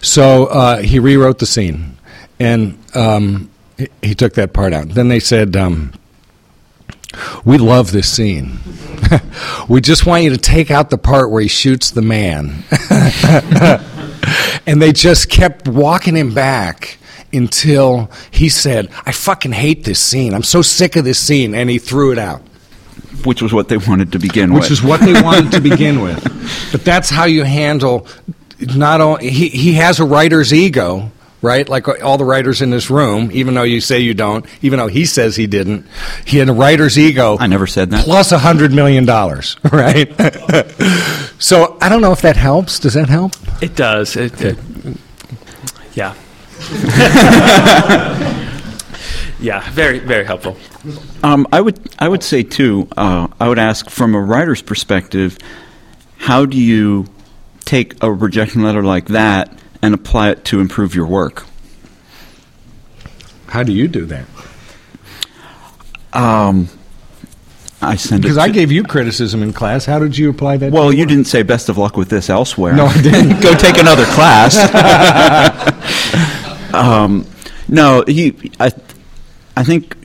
So uh, he rewrote the scene, and um, he, he took that part out. Then they said, um, "We love this scene. we just want you to take out the part where he shoots the man." and they just kept walking him back until he said, "I fucking hate this scene. I'm so sick of this scene," and he threw it out which was what they wanted to begin which with. Which is what they wanted to begin with. But that's how you handle. Not only he he has a writer's ego, right? Like all the writers in this room, even though you say you don't, even though he says he didn't, he had a writer's ego. I never said that. Plus a hundred million dollars, right? so I don't know if that helps. Does that help? It does. It, it, yeah. yeah, very, very helpful. Um, I would I would say too. Uh, I would ask from a writer's perspective, how do you take a rejection letter like that and apply it to improve your work? How do you do that? Um, I send it Because I gave you criticism in class. How did you apply that? Well, you didn't say best of luck with this elsewhere. No, I didn't. Go take another class. um, no, he. I, I think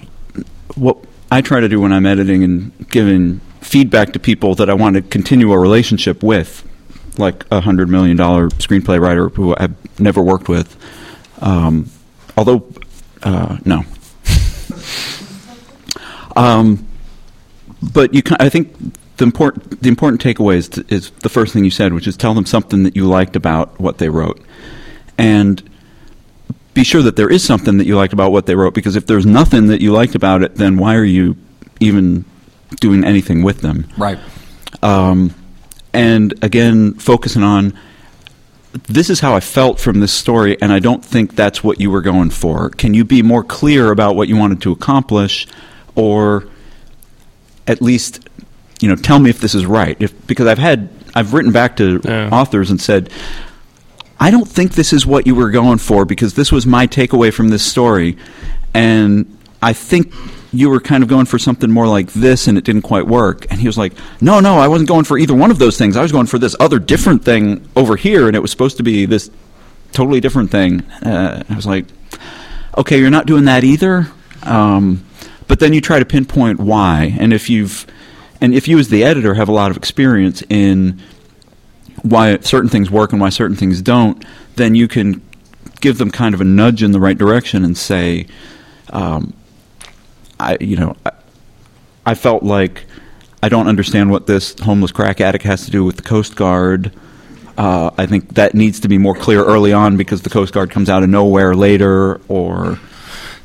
what I try to do when I'm editing and giving feedback to people that I want to continue a relationship with, like a hundred million dollar screenplay writer who I've never worked with. Um, although, uh, no. um, but you, I think the important the important takeaway is, to, is the first thing you said, which is tell them something that you liked about what they wrote, and be sure that there is something that you liked about what they wrote. Because if there's nothing that you liked about it, then why are you even doing anything with them? right. um, and again focusing on this is how I felt from this story, and I don't think that's what you were going for. Can you be more clear about what you wanted to accomplish, or at least you know tell me if this is right? If because I've had I've written back to Yeah. authors and said. I don't think this is what you were going for because this was my takeaway from this story. And I think you were kind of going for something more like this and it didn't quite work. And he was like, No, no, I wasn't going for either one of those things. I was going for this other different thing over here and it was supposed to be this totally different thing. Uh, I was like, Okay, you're not doing that either. Um, but then you try to pinpoint why. And if you've, and if you as the editor have a lot of experience in why certain things work and why certain things don't, then you can give them kind of a nudge in the right direction and say, um, I, you know, I, I felt like I don't understand what this homeless crack addict has to do with the Coast Guard. Uh, I think that needs to be more clear early on because the Coast Guard comes out of nowhere later, or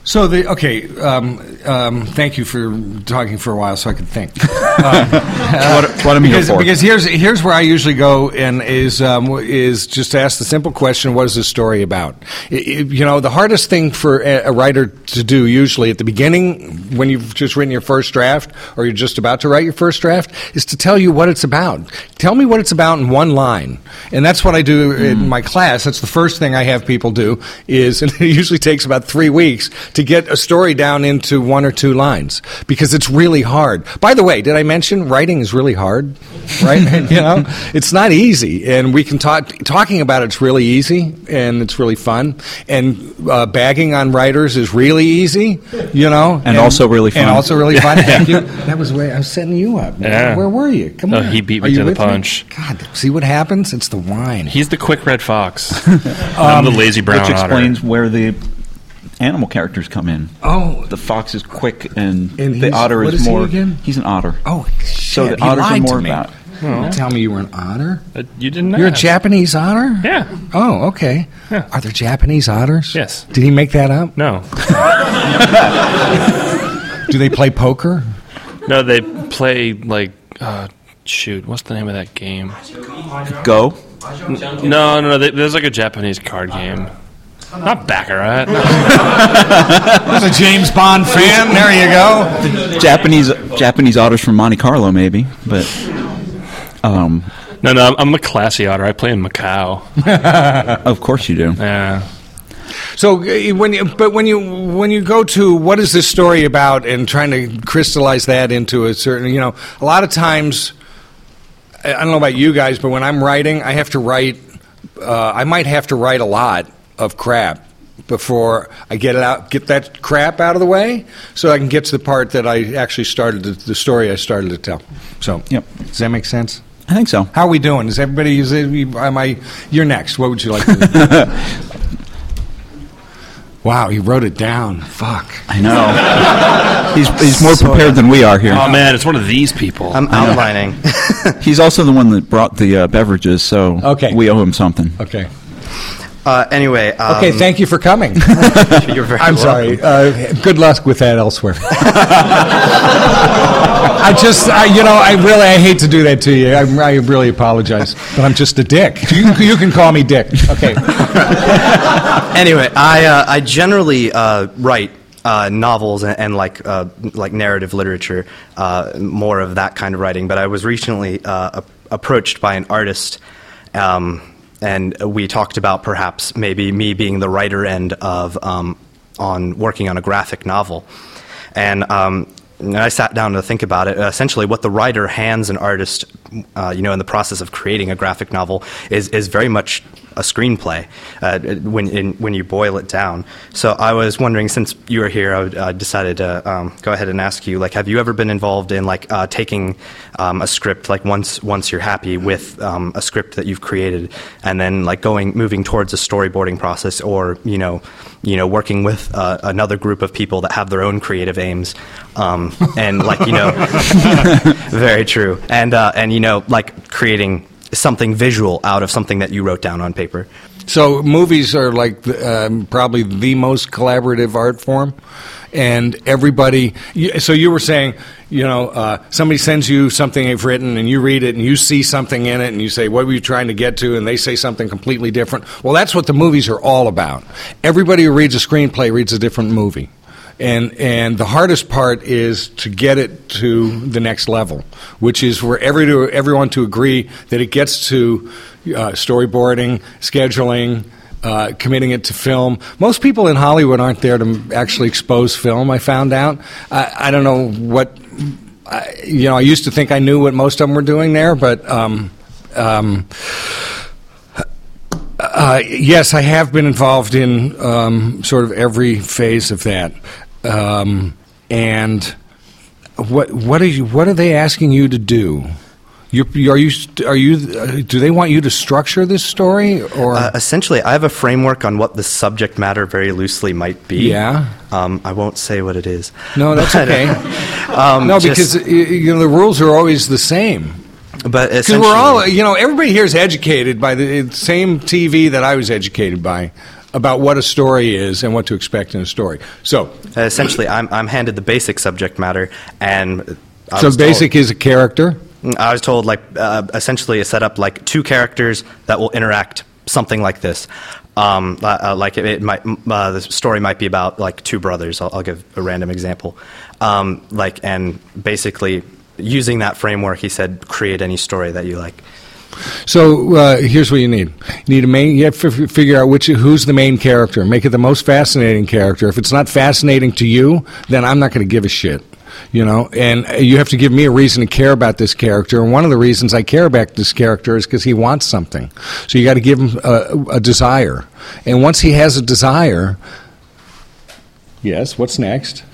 So the okay. Um, um, thank you for talking for a while, so I could think. Uh, what, what here because, for. because here's here's where I usually go and is um, is just to ask the simple question: What is this story about? I- I- you know, the hardest thing for a, a writer to do usually at the beginning, when you've just written your first draft or you're just about to write your first draft, is to tell you what it's about. Tell me what it's about in one line, and that's what I do in my class. That's the first thing I have people do. Is and it usually takes about three weeks to get a story down into one or two lines because it's really hard. By the way, did I mention writing is really hard? Right? you know, it's not easy, and we can talk. Talking about it's really easy, and it's really fun. And uh, bagging on writers is really easy. You know, And also really fun. And also really fun. Thank you. That was way I was setting you up. Yeah. Where were you? Come No, on. he beat me Are you to the with punch. God, see what happens? It's the wine. He's the quick red fox. I'm the lazy brown which otter. explains where the animal characters come in. Oh, The fox is quick, and, And the he's- otter what is is he more. again? He's an otter. oh, shit. So the he otters are lied to more about- Don't tell me you were an otter. Uh, you didn't know. You're a Japanese otter? Yeah. Oh, okay. Yeah. Are there Japanese otters? Yes. Did he make that up? No. Do they play poker? No, they play like uh, shoot. What's the name of that game? Go. No, no, no. They, there's like a Japanese card game. Not Baccarat. No. As a James Bond fan, there you go. Japanese Japanese otters from Monte Carlo, maybe, but um, No, no. I'm, I'm a classy otter. I play in Macau. of course you do. Yeah. So uh, when you, but when you when you go to what is this story about and trying to crystallize that into a certain you know a lot of times I I don't know about you guys but when I'm writing I have to write uh, I might have to write a lot of crap before I get it out, get that crap out of the way, so I can get to the part that I actually started the, the story I started to tell. So, Yep. does that make sense? I think so. How are we doing? Is everybody? Is it, am I? You're next. What would you like to wow, he wrote it down. Fuck. I know. he's, he's more prepared than we are here. Oh man, it's one of these people. I'm outlining. He's also the one that brought the uh, beverages, so Okay. we owe him something. Okay. Uh, anyway. Um, Okay. Thank you for coming. You're very I'm welcome. sorry. Uh, good luck with that elsewhere. I just, I, you know, I really, I hate to do that to you. I, I really apologize, but I'm just a dick. You, you can call me Dick. Okay. anyway, I uh, I generally uh, write uh, novels and, and like uh, like narrative literature, uh, more of that kind of writing. But I was recently uh, ap- approached by an artist. Um, and we talked about perhaps maybe me being the writer end of um, on working on a graphic novel, and um, and I sat down to think about it. Essentially, what the writer hands an artist, uh, you know, in the process of creating a graphic novel, is is very much a screenplay uh, when in, when you boil it down. So I was wondering, since you were here, I uh, decided to um, go ahead and ask you, like, have you ever been involved in like uh, taking um, a script, like once once you're happy with um, a script that you've created, and then like going moving towards a storyboarding process, or you know, you know, working with uh, another group of people that have their own creative aims, um, and like you know, very true, and uh, and you know, like creating something visual out of something that you wrote down on paper. So movies are like the, um, probably the most collaborative art form, and everybody. So you were saying, you know, uh, somebody sends you something they've written, and you read it, and you see something in it, and you say, "What were you trying to get to?" And they say something completely different. Well, that's what the movies are all about. Everybody who reads a screenplay reads a different movie. And and the hardest part is to get it to the next level, which is for every to, everyone to agree that it gets to uh, storyboarding, scheduling, uh, committing it to film. Most people in Hollywood aren't there to actually expose film. I found out. I, I don't know what. I, you know, I used to think I knew what most of them were doing there, but. Um, um, uh, yes, I have been involved in um, sort of every phase of that. Um, and what what are you what are they asking you to do? You, are you are you uh, do they want you to structure this story or Uh, essentially, I have a framework on what the subject matter very loosely might be. Yeah. Um, I won't say what it is. no? That's But, okay. um, no, because uh, you know the rules are always the same. but Because essentially, we're all, you know, everybody here is educated by the same TV that I was educated by about what a story is and what to expect in a story. So, uh, essentially, I'm, I'm handed the basic subject matter, and I so basic is a character. I was told, like, uh, essentially, a setup like two characters that will interact, something like this. Um, uh, uh, like it, it might, uh, the story might be about like two brothers. I'll, I'll give a random example. Um, like, and basically, using that framework, he said, create any story that you like. So uh, here's what you need: you need a main. You have to figure out which who's the main character. Make it the most fascinating character. If it's not fascinating to you, then I'm not going to give a shit. You know, and you have to give me a reason to care about this character. And one of the reasons I care about this character is because he wants something. So you got to give him a, a desire. And once he has a desire, yes. What's next?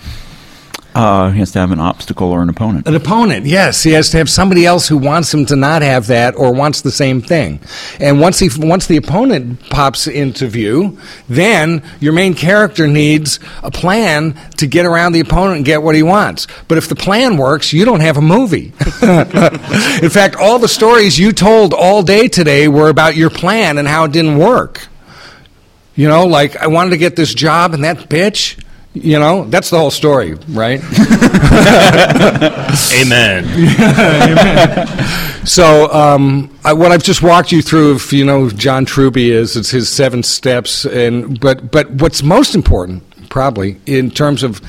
Uh, he has to have an obstacle or an opponent. An opponent, yes. He has to have somebody else who wants him to not have that or wants the same thing. And once he once the opponent pops into view, then your main character needs a plan to get around the opponent and get what he wants. But if the plan works, you don't have a movie. In fact, all the stories you told all day today were about your plan and how it didn't work. You know, like I wanted to get this job and that bitch, you know, that's the whole story, right? Amen. So, um, I, what I've just walked you through, if you know who John Truby is, it's his seven steps. And but but what's most important, probably in terms of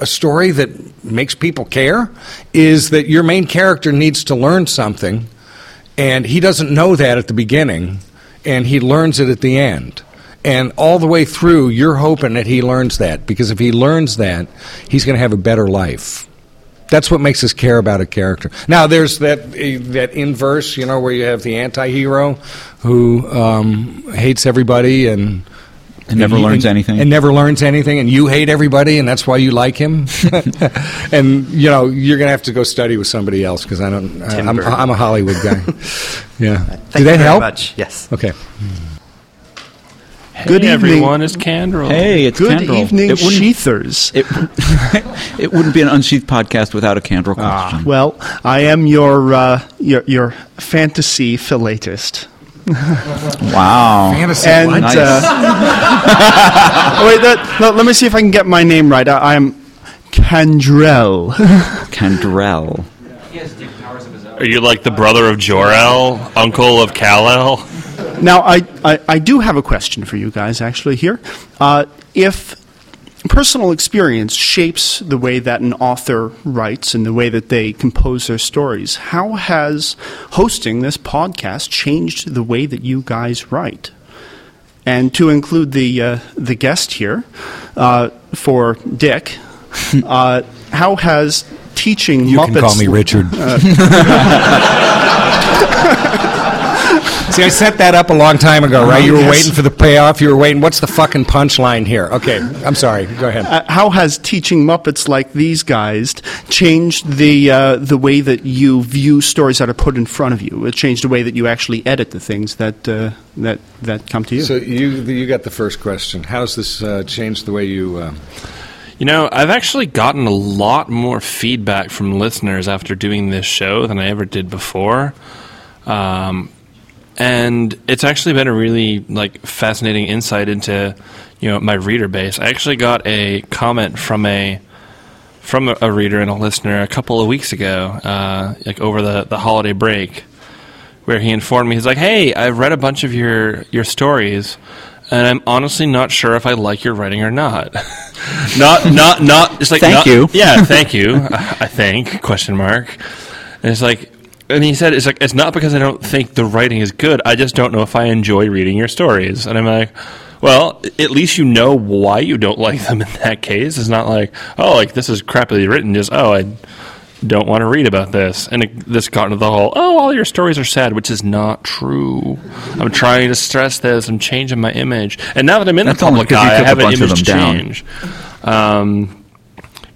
a story that makes people care, is that your main character needs to learn something, and he doesn't know that at the beginning, and he learns it at the end. And all the way through, you're hoping that he learns that because if he learns that, he's going to have a better life. That's what makes us care about a character. Now, there's that uh, that inverse, you know, where you have the anti-hero who um, hates everybody and And never learns anything. and never learns anything, and you hate everybody, and that's why you like him. and you know, you're going to have to go study with somebody else because I don't. I, I'm, I'm a Hollywood guy. yeah. Thank Do you that very help? much. Yes. Okay. Good evening. everyone, it's Candrel. Hey, it's Good Kendall. evening, It Sheathers. It, it wouldn't be an unsheathed podcast without a Candle Ah, question. well, I am your uh, your, your fantasy philatist. wow. Fantasy. And what? Nice. uh, oh, wait, that, no, let me see if I can get my name right. I, I'm Candrel. Candrel. Are you like the brother of Jor-El, uncle of Kal-El? Now, I, I, I do have a question for you guys, actually, here. Uh, if personal experience shapes the way that an author writes and the way that they compose their stories, how has hosting this podcast changed the way that you guys write? And to include the, uh, the guest here, uh, for Dick, uh, how has teaching You Muppets can call me Richard. See, I set that up a long time ago, right? You were Yes. waiting for the payoff. You were waiting. What's the fucking punchline here? Okay, I'm sorry. Go ahead. Uh, how has teaching Muppets like these guys changed the uh, the way that you view stories that are put in front of you? It changed the way that you actually edit the things that uh, that that come to you. So you you got the first question. How's this uh, changed the way you? You know, I've actually gotten a lot more feedback from listeners after doing this show than I ever did before. Um, and it's actually been a really like fascinating insight into you know my reader base. I actually got a comment from a from a reader and a listener a couple of weeks ago, uh, like over the, the holiday break, where he informed me he's like, "Hey, I've read a bunch of your your stories, and I'm honestly not sure if I like your writing or not. not not not. It's like Thank not- you. Yeah, thank you. I think question mark. And it's like, and he said it's like it's not because I don't think the writing is good. I just don't know if I enjoy reading your stories. And I'm like. Well, at least you know why you don't like them in that case. It's not like, oh, like this is crappily written. Just, oh, I don't want to read about this. And it, this got into the whole, oh, all your stories are sad, which is not true. I'm trying to stress this. I'm changing my image. And now that I'm in That's the public eye, I have an image change. Um,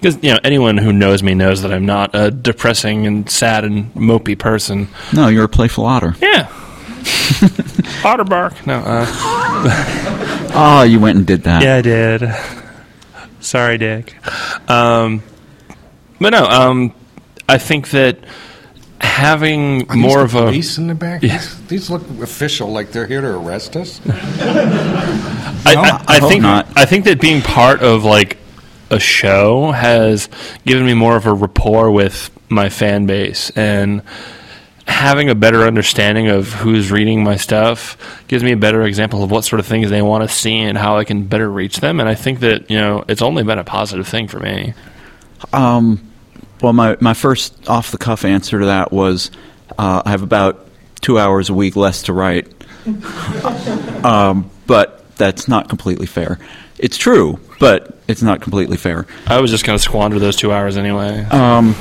because you know anyone who knows me knows that I'm not a depressing and sad and mopey person. No, you're a playful otter. Yeah, otter bark. No, uh, Oh, you went and did that. yeah, I did. Sorry, Dick. Um, but no, um, I think that having more of a police in the back. Yeah. These, these look official, like they're here to arrest us. I, I, I I think not. I think that being part of like a show has given me more of a rapport with my fan base and having a better understanding of who's reading my stuff gives me a better example of what sort of things they want to see and how I can better reach them and I think that you know it's only been a positive thing for me. Um, well, my, my first off the cuff answer to that was uh, I have about two hours a week less to write. um, but that's not completely fair. It's true, but it's not completely fair. I was just going to squander those 2 hours anyway. Um,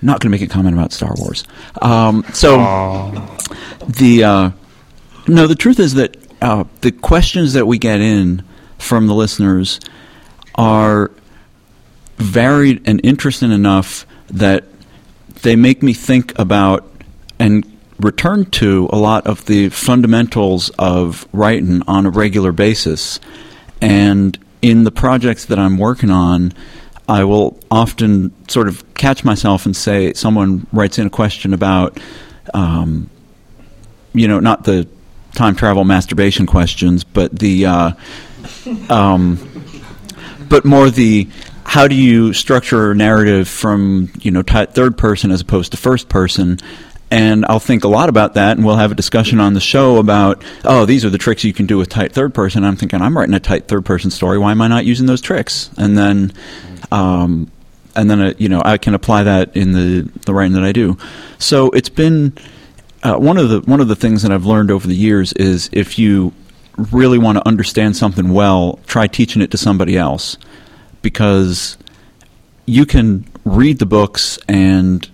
not going to make a comment about Star Wars. Um, so the uh, no, the truth is that uh, the questions that we get in from the listeners are varied and interesting enough that they make me think about and return to a lot of the fundamentals of writing on a regular basis. And in the projects that I'm working on, I will often sort of catch myself and say, someone writes in a question about, um, you know, not the time travel masturbation questions, but the, uh, um, but more the how do you structure a narrative from you know ti third person as opposed to first person and I'll think a lot about that, and we'll have a discussion on the show about, oh, these are the tricks you can do with tight third person. I'm thinking, I'm writing a tight third person story. Why am I not using those tricks? And then, um, and then uh, you know, I can apply that in the the writing that I do. So it's been uh, one of the one of the things that I've learned over the years is if you really want to understand something well, try teaching it to somebody else because you can read the books and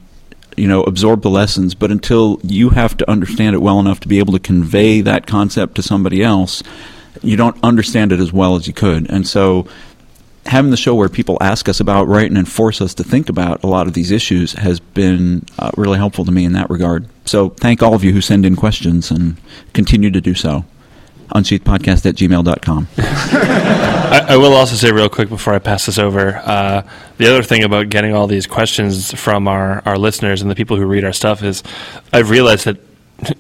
you know absorb the lessons, but until you have to understand it well enough to be able to convey that concept to somebody else, you don't understand it as well as you could. And so having the show where people ask us about writing and force us to think about a lot of these issues has been uh, really helpful to me in that regard. So thank all of you who send in questions and continue to do so. Unsheathpodcast at gmail.com. I, I will also say real quick before I pass this over. Uh, the other thing about getting all these questions from our, our listeners and the people who read our stuff is I've realized that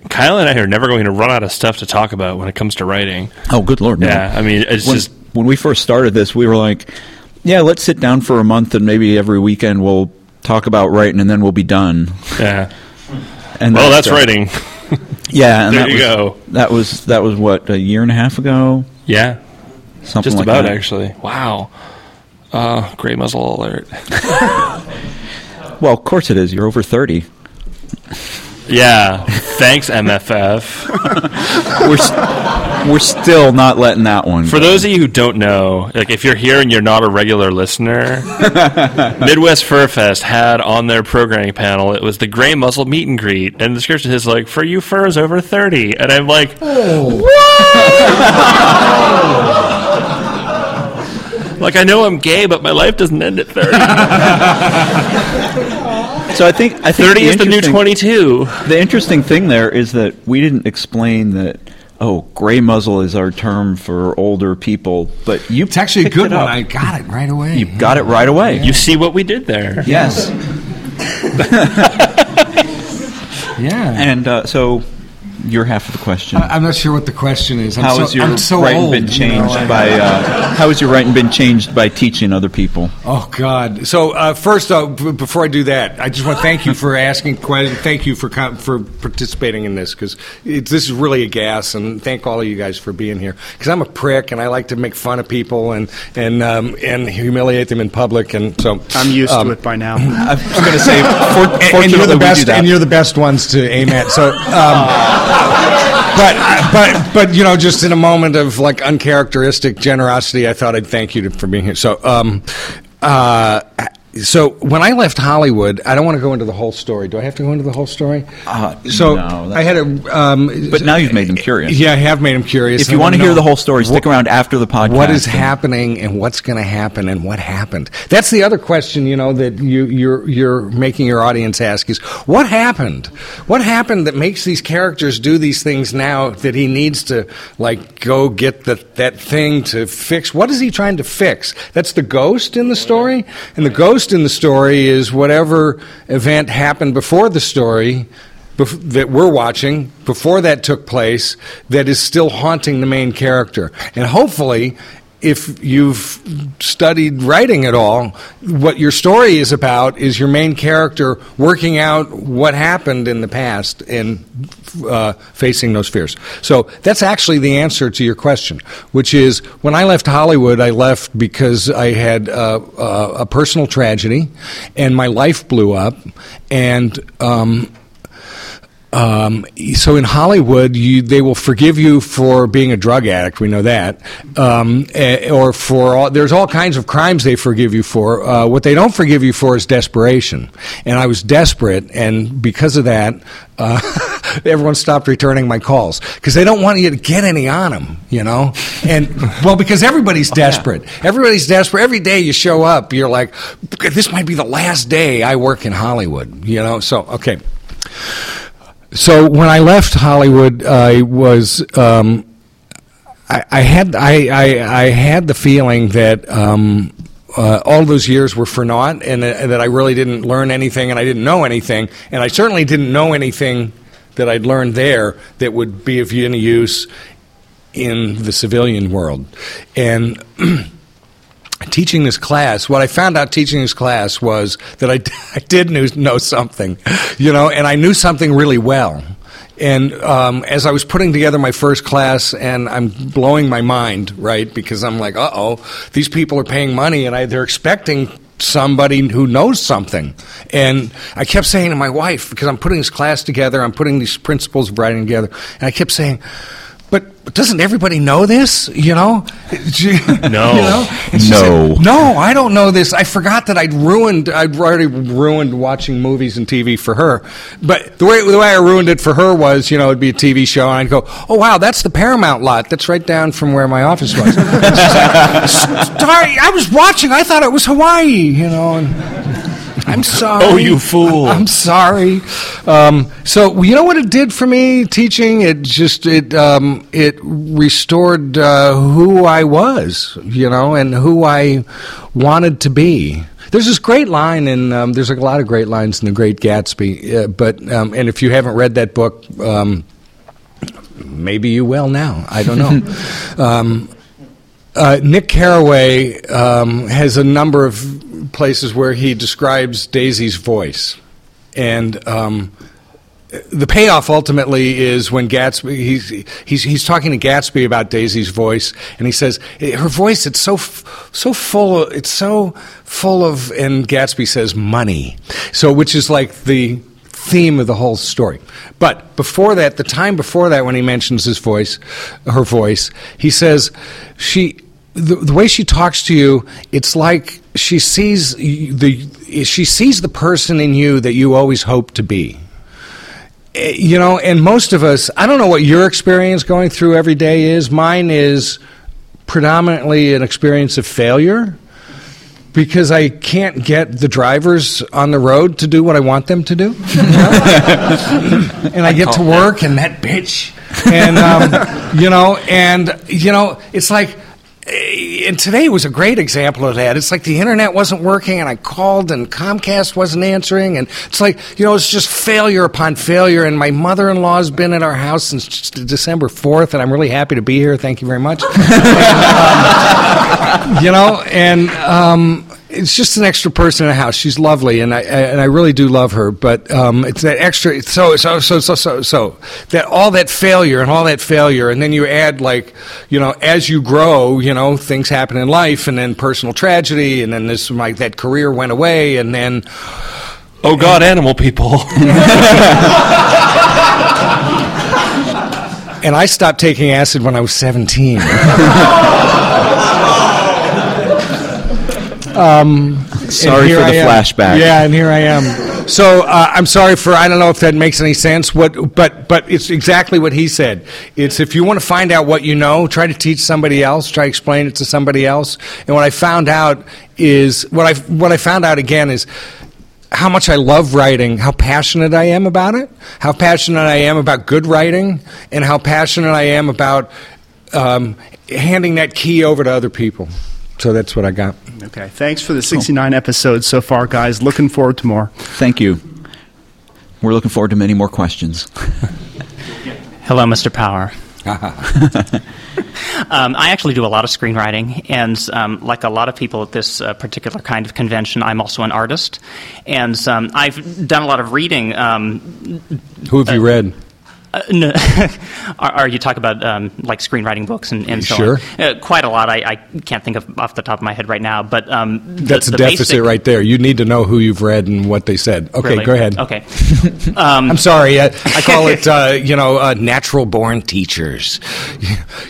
Kyle and I are never going to run out of stuff to talk about when it comes to writing. Oh, good lord! no. Yeah, I mean, it's when, just when we first started this, we were like, "Yeah, let's sit down for a month and maybe every weekend we'll talk about writing, and then we'll be done." yeah. And Well, that, that's uh, writing. Yeah, and There that you was, go. That was that was what a year and a half ago, Yeah, something just like about that. actually. Wow. Uh, gray muzzle alert. Well, of course it is. You're over thirty. Yeah. Thanks, MFF. We're s- we're still not letting that one. For go. those of you who don't know, like if you're here and you're not a regular listener, Midwest Fur Fest had on their programming panel it was the gray muzzle meet and greet, and the description is like for you furs over thirty, and I'm like, oh. what? like I know I'm gay, but my life doesn't end at thirty. So I think I think Thirty the is the new twenty-two. The interesting thing there is that we didn't explain that. Oh, gray muzzle is our term for older people, but you It's actually a good one. I got it right away. You got it right away. You see what we did there? yes. yeah. And uh, so, your half of the question. I- I'm not sure what the question is. I'm how so, has your so writing old, been you know, changed by? Uh, how has your writing been changed by teaching other people? Oh God! So uh, first, uh, b- before I do that, I just want to thank you for asking questions. Thank you for com- for participating in this because this is really a gas, and thank all of you guys for being here. Because I'm a prick, and I like to make fun of people and and um, and humiliate them in public, and so I'm used um, to it by now. I was going to say, for, and, and you're the best, and you're the best ones to aim at. So, um, but but but you know, just in a moment of like uncharacteristic generosity, I thought I'd thank you for being here. So, um, uh, so when I left Hollywood, I don't want to go into the whole story. Do I have to go into the whole story? Uh, so no, I had a. Um, But now you've made them curious. Yeah, I have made them curious. If you want to hear the whole story, stick what- around after the podcast. what is and- happening and what's going to happen and what happened that's the other question you know that you, you're you're making your audience ask is what happened what happened that makes these characters do these things now that he needs to like go get the, that thing to fix what is he trying to fix that's the ghost in the story and the ghost in the story is whatever event happened before the story bef- that we're watching before that took place that is still haunting the main character. And hopefully, if you've studied writing at all, what your story is about is your main character working out what happened in the past and uh, facing those fears. So that's actually the answer to your question, which is when I left Hollywood, I left because I had uh, uh, a personal tragedy and my life blew up. And um, um, so in Hollywood, you, they will forgive you for being a drug addict. We know that, um, eh, or for all, there's all kinds of crimes they forgive you for. Uh, what they don't forgive you for is desperation. And I was desperate, and because of that, uh, everyone stopped returning my calls because they don't want you to get any on them. You know, and well, because everybody's desperate. Everybody's desperate. Every day you show up, you're like, this might be the last day I work in Hollywood. You know, so okay. So when I left Hollywood, I was um, I, I had I, I, I had the feeling that um, uh, all those years were for naught, and uh, that I really didn't learn anything, and I didn't know anything, and I certainly didn't know anything that I'd learned there that would be of any use in the civilian world, and. teaching this class, what I found out teaching this class was that I, I did knew, know something, you know, and I knew something really well. And um, as I was putting together my first class, and I'm blowing my mind, right, because I'm like, uh oh, these people are paying money, and I, they're expecting somebody who knows something. And I kept saying to my wife, because I'm putting this class together, I'm putting these principles of writing together, and I kept saying, but, but doesn't everybody know this? You know, No. You know? No. said, no, I don't know this. I forgot that I'd ruined. I'd already ruined watching movies and TV for her. But the way the way I ruined it for her was, you know, it'd be a TV show, and I'd go, "Oh wow, that's the Paramount lot. That's right down from where my office was." And she's like, Sorry, I was watching. I thought it was Hawaii. You know. And, I'm sorry. Oh, you fool. I'm sorry. Um, so you know what it did for me teaching? It just it um, it restored uh, who I was, you know, and who I wanted to be. There's this great line, and um, there's a lot of great lines in The Great Gatsby. Uh, but um, and if you haven't read that book, um, maybe you will now. I don't know. um, uh, Nick Carraway um, has a number of places where he describes Daisy's voice, and um, the payoff ultimately is when Gatsby he's, he's he's talking to Gatsby about Daisy's voice, and he says her voice it's so so full it's so full of and Gatsby says money, so which is like the theme of the whole story. But before that, the time before that, when he mentions his voice, her voice, he says she. The, the way she talks to you, it's like she sees the she sees the person in you that you always hope to be Eh, you know, and most of us, I don't know what your experience going through every day is. Mine is predominantly an experience of failure because I can't get the drivers on the road to do what I want them to do. and I get to work and that bitch. And, um, you know, and, you know, it's like, and today was a great example of that. It's like the internet wasn't working, and I called, and Comcast wasn't answering, and it's like you know, it's just failure upon failure. And my mother-in-law's been at our house since December fourth, and I'm really happy to be here. Thank you very much. And, um, you know, and um, it's just an extra person in the house. She's lovely, and I and I really do love her. But um, it's that extra. So so so so so so that all that failure and all that failure, and then you add like you know as you grow, you know things happen in life, and then personal tragedy, and then this like that career went away, and then Oh God, animal people. and I stopped taking acid when I was seventeen. Sorry for the flashback. Yeah, and here I am. So uh, I'm sorry for I don't know if that makes any sense. What, but but it's exactly what he said. It's if you want to find out what you know, try to teach somebody else. Try to explain it to somebody else. And what I found out is what I what I found out again is how much I love writing, how passionate I am about it, how passionate I am about good writing, and how passionate I am about um, handing that key over to other people. So that's what I got. Okay, thanks for the 69 episodes so far, guys. Looking forward to more. Thank you. We're looking forward to many more questions. Hello, Mr. Power. um, I actually do a lot of screenwriting, and um, like a lot of people at this uh, particular kind of convention, I'm also an artist. And um, I've done a lot of reading. Um, Who have you read? Uh, no, are, you talking about um, like screenwriting books and, and so Sure. on? Uh, quite a lot. I, I can't think of off the top of my head right now, but um, the- That's the a deficit basic- right there. You need to know who you've read and what they said. Okay, Really? go ahead. Okay. Um, I'm sorry. I, I call it, uh, you know, uh, natural born teachers.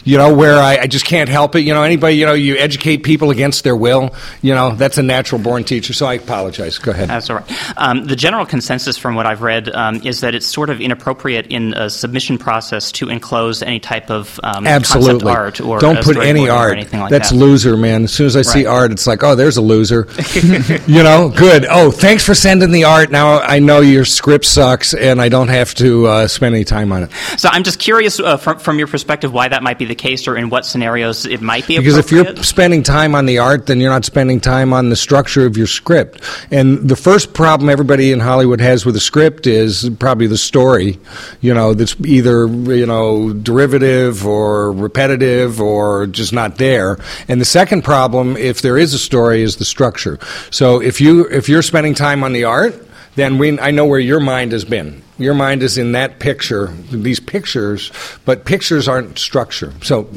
You know, where I, I just can't help it. You know, anybody, you know, you educate people against their will. You know, that's a natural born teacher. So I apologize. Go ahead. That's all right. Um, the general consensus from what I've read um, is that it's sort of inappropriate in a submission process to enclose any type of um, Absolutely. concept art or Don't put any art. like That's that. loser, man. As soon as I see art, it's like, oh, there's a loser. you know, good. Oh, thanks for sending the art. Now I know your script sucks, and I don't have to uh, spend any time on it. So I'm just curious uh, from, from your perspective why that might be the case or in what scenarios it might be Because if you're spending time on the art, then you're not spending time on the structure of your script. And the first problem everybody in Hollywood has with a script is probably the story. You know, that's either you know derivative or repetitive or just not there. And the second problem, if there is a story, is the structure. So if you if you're spending time on the art. Then we, I know where your mind has been. Your mind is in that picture, these pictures, but pictures aren't structure. So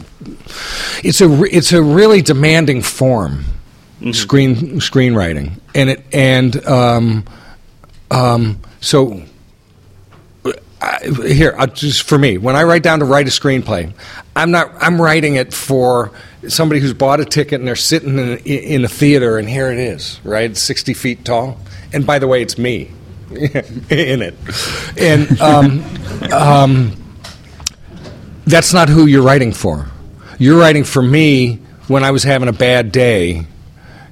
it's a it's a really demanding form, screen screenwriting, and it and um, um, so I, here, I'll just for me, when I write down to write a screenplay, I'm not. I'm writing it for somebody who's bought a ticket and they're sitting in in a theater, and here it is, right, sixty feet tall. And by the way, it's me in it, and um, um, that's not who you're writing for. You're writing for me when I was having a bad day.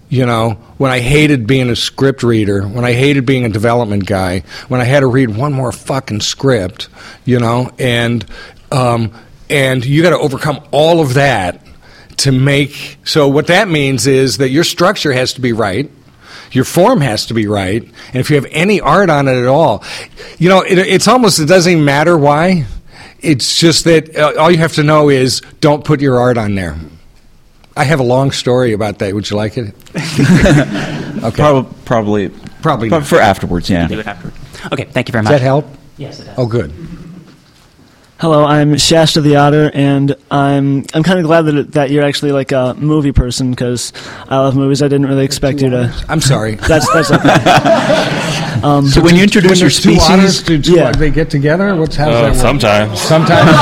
You know, when I hated being a script reader, when I hated being a development guy, when I had to read one more fucking script, you know, and um, and you got to overcome all of that to make. So what that means is that your structure has to be right. Your form has to be right, and if you have any art on it at all, you know it, it's almost it doesn't even matter why. It's just that uh, all you have to know is don't put your art on there. I have a long story about that. Would you like it? okay. Prob- probably, Probably but not. for afterwards. Yeah. Do it afterward. Okay, thank you very much. Does that help? Yes, it does. Oh, good. Hello, I'm Shasta the Otter, and I'm I'm kind of glad that that you're actually like a movie person because I love movies. I didn't really expect you to. I'm sorry. That's that's okay. um, So when you introduce your there's two otters, species, do two, Yeah. they get together? What's how does Uh, sometimes. Sometimes.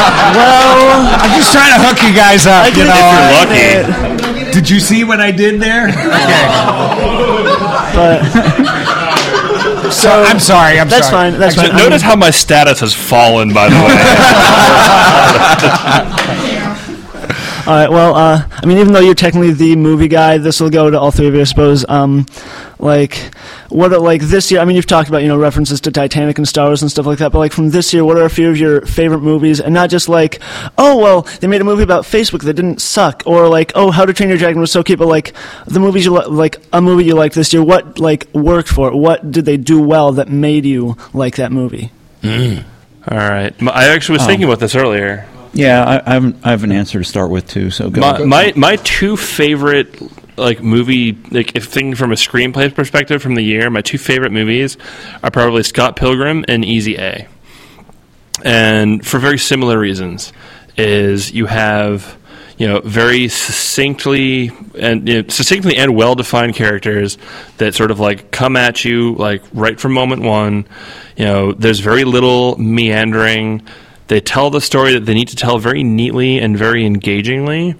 Okay. well, I'm just trying to hook you guys up. You know. If you're lucky. Did you see what I did there? Okay. but So I'm sorry. I'm that's sorry. fine. That's fine. Notice how my status has fallen, by the way. All right. Well, uh, I mean, even though you're technically the movie guy, this will go to all three of you, I suppose. Um, like, what are, like this year? I mean, you've talked about you know references to Titanic and Star Wars and stuff like that. But like from this year, what are a few of your favorite movies? And not just like, oh well, they made a movie about Facebook that didn't suck, or like, oh, How to Train Your Dragon was so cute. But like the movies you li- like, a movie you liked this year. What like worked for it? What did they do well that made you like that movie? Mm. All right. I actually was oh. thinking about this earlier. yeah, I, I, have, I have an answer to start with too. So go. My, my my two favorite like movie like if thinking from a screenplay perspective from the year, my two favorite movies are probably Scott Pilgrim and Easy A. And for very similar reasons is you have you know very succinctly and you know, succinctly and well defined characters that sort of like come at you like right from moment one. You know, there's very little meandering. They tell the story that they need to tell very neatly and very engagingly.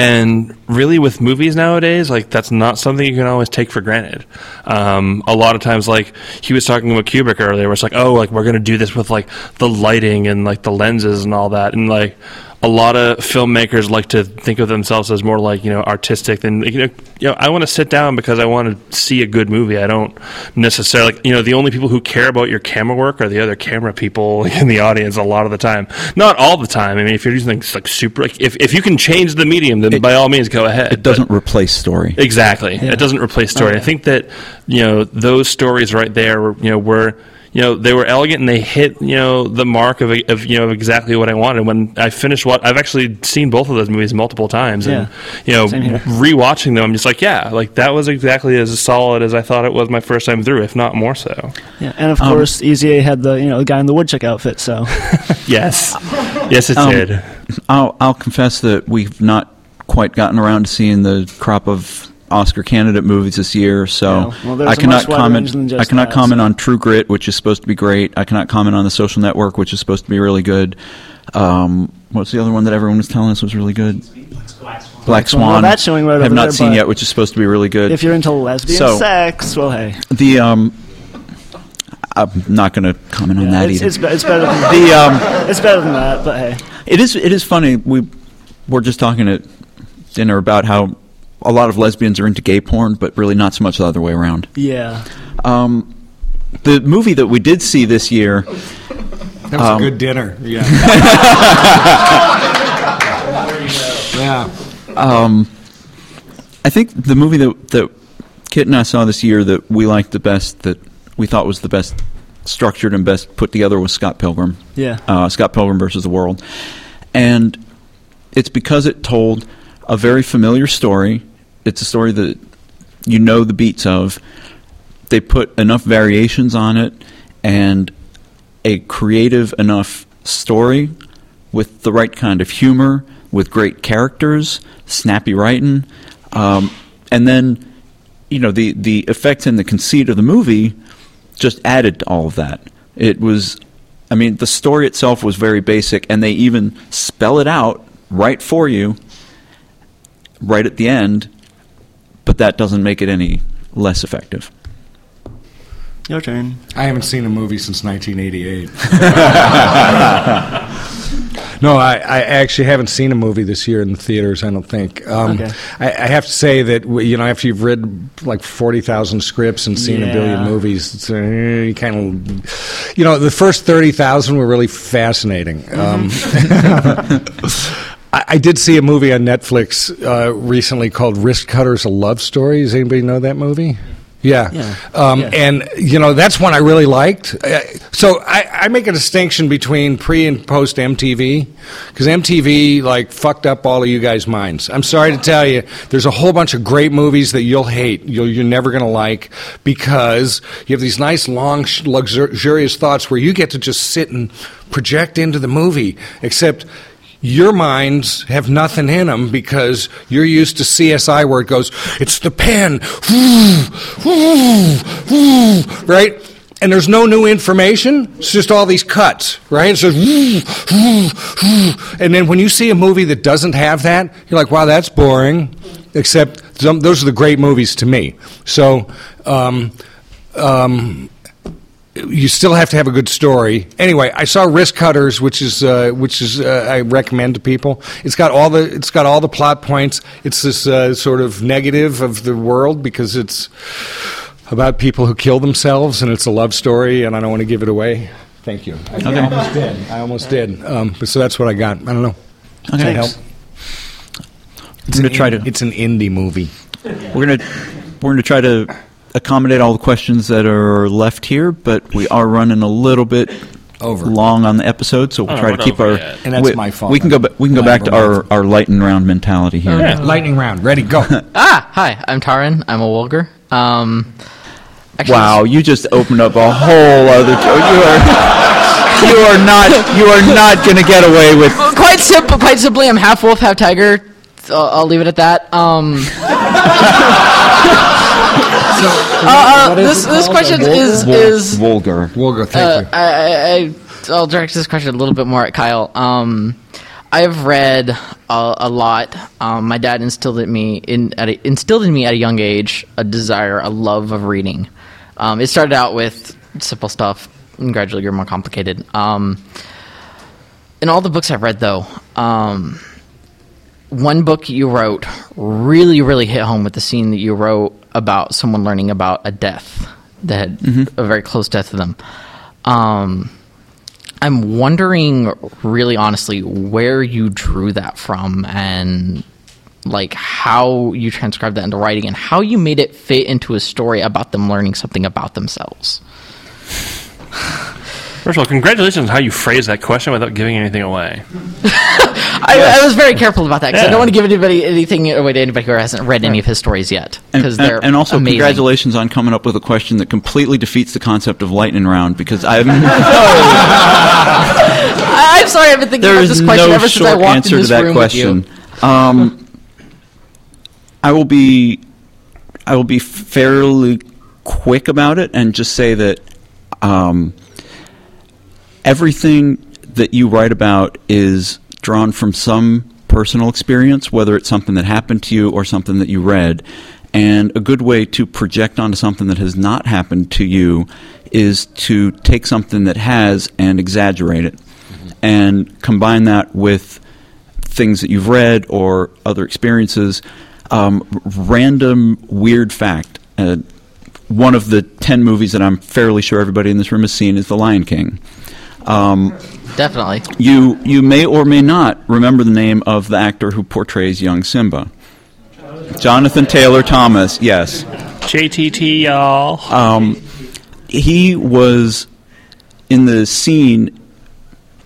And really, with movies nowadays, like that's not something you can always take for granted. Um, a lot of times, like he was talking about Kubrick earlier, where it's like, oh, like we're gonna do this with like the lighting and like the lenses and all that, and like a lot of filmmakers like to think of themselves as more like you know artistic than you know. You know, I want to sit down because I want to see a good movie. I don't necessarily, you know, the only people who care about your camera work are the other camera people in the audience. A lot of the time, not all the time. I mean, if you're using like super, like if if you can change the medium, then by all means go ahead. it doesn't replace story. Exactly. It doesn't replace story. I think that you know those stories right there, you know, were you know they were elegant and they hit you know the mark of, of you know exactly what I wanted. When I finished what I've actually seen both of those movies multiple times, and you know rewatching them, I'm just like, yeah, like that was exactly as solid as I thought it was my first time through, if not more so. Yeah, and of Um, course, Easy A had the you know the guy in the woodchuck outfit. So Yes, yes, it Um, did. I'll, I'll confess that we've not quite gotten around to seeing the crop of Oscar candidate movies this year, so Yeah, well, I cannot much wider range than comment. I cannot that, comment so- on True Grit, which is supposed to be great. I cannot comment on The Social Network, which is supposed to be really good. Um, what's the other one that everyone was telling us was really good? Black Swan. Well, that's showing right Have not there, seen yet, which is supposed to be really good. if you're into lesbian So- sex, well, hey, the um, I'm not going to comment on that it's, either. it's, it's better than the um, it's better than that. But hey, It is. It is funny. We were just talking at dinner about how a lot of lesbians are into gay porn, but really not so much the other way around. yeah, Um, the movie that we did see this year, That was Um, a good dinner. Yeah. yeah. um, I think the movie that that Kit and I saw this year that we liked the best, that we thought was the best structured and best put together, was Scott Pilgrim. yeah, uh, Scott Pilgrim versus the World, and it's because it told a very familiar story. It's a story that you know the beats of. They put enough variations on it and a creative enough story with the right kind of humor, with great characters, snappy writing, um, and then you know the the effects and the conceit of the movie just added to all of that. It was, I mean, the story itself was very basic, and they even spell it out right for you, right at the end. But that doesn't make it any less effective. Your turn. I haven't seen a movie since 1988. no, I, I actually haven't seen a movie this year in the theaters. I don't think. Um, Okay. I, I have to say that you know after you've read like 40,000 scripts and seen a billion movies, it's, uh, you kind of you know the first 30,000 were really fascinating. Um, I, I did see a movie on Netflix uh, recently called Wristcutters: A Love Story. Does anybody know that movie? Yeah. Yeah. Um, Yeah. And, you know, that's one I really liked. Uh, so I, I make a distinction between pre and post MTV because MTV, like, fucked up all of you guys' minds. I'm sorry to tell you, there's a whole bunch of great movies that you'll hate, you'll, you're never going to like because you have these nice, long, luxurious thoughts where you get to just sit and project into the movie, except your minds have nothing in them because you're used to CSI where it goes, it's the pen, right? And there's no new information. It's just all these cuts, right? It says, and then when you see a movie that doesn't have that, you're like, wow, that's boring. Except those are the great movies to me. So, um, um, you still have to have a good story. Anyway, I saw Wristcutters, which is uh, which is uh, I recommend to people. It's got all the it's got all the plot points. It's this uh, sort of negative of the world because it's about people who kill themselves, and it's a love story. And I don't want to give it away. Thank you. I, I almost did. I almost did. Um, but so that's what I got. I don't know. Does that help? I'm going to try in- to. It's an indie movie. We're going to we're going to try to accommodate all the questions that are left here, but we are running a little bit Over. long on the episode, so we'll Oh, try we're to keep over our. yet. And that's we, my fault. We can go. ba- We can go back to our, our light and round mentality here. Lightning round. Ready? Go. Ah, hi, I'm Taran. I'm a Wolger. Um, actually, Wow, you just opened up a whole other. You are. You are not. You are not going to get away with. Quite simple. Quite simply, I'm half wolf, half tiger. So I'll leave it at that. Um, uh, uh, this this question is is vulgar. We'll uh, Thank you. I, I, I I'll direct this question a little bit more at Kyle. Um, I've read a, a lot. Um, my dad instilled in me in at a, instilled in me at a young age a desire, a love of reading. Um, it started out with simple stuff, and gradually grew more complicated. Um, in all the books I've read, though, um, one book you wrote really, really hit home with the scene that you wrote about someone learning about a death that had a very close death to them. Um, I'm wondering, really honestly, where you drew that from and like how you transcribed that into writing and how you made it fit into a story about them learning something about themselves. First of all, congratulations on how you phrased that question without giving anything away. I, I was very careful about that because I don't want to give anybody anything away to anybody who hasn't read any of his stories yet And, because and- they're and also, amazing. congratulations on coming up with a question that completely defeats the concept of lightning round because I haven't. I, I'm sorry, I've been thinking about this question no ever since I walked answer in this to that room question. with you. Um, I will be, I will be fairly quick about it and just say that um, everything that you write about is drawn from some personal experience, whether it's something that happened to you or something that you read. And a good way to project onto something that has not happened to you is to take something that has and exaggerate it and combine that with things that you've read or other experiences. Um, random weird fact. Uh, one of the ten movies that I'm fairly sure everybody in this room has seen is The Lion King. Um, Definitely. you you may or may not remember the name of the actor who portrays young Simba. Jonathan Taylor Thomas. Yes. JTT, y'all. Um, he was in the scene,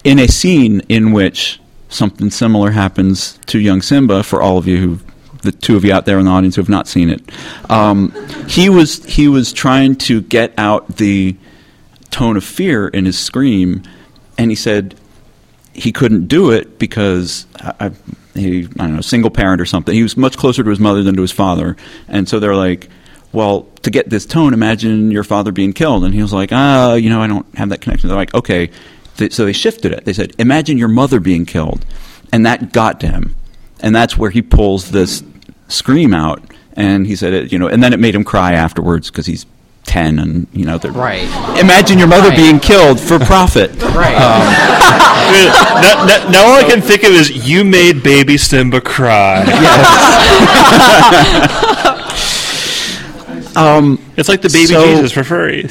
in a scene in which something similar happens to young Simba. For all of you who, the two of you out there in the audience who have not seen it, um, he was he was trying to get out the tone of fear in his scream, and he said he couldn't do it because I, he, I don't know, single parent or something. He was much closer to his mother than to his father, and so they're like, well, to get this tone, imagine your father being killed. And he was like, ah, you know, I don't have that connection. They're like, okay. So they shifted it. They said, imagine your mother being killed. And that got to him. And that's where he pulls this scream out. And he said, it, you know, and then it made him cry afterwards because he's 10 and, you know, they're. Right. Imagine your mother Right. being killed for profit. Right. now, now- now all I can think of is you made baby Simba cry. Um, it's like the baby so- Jesus for furries.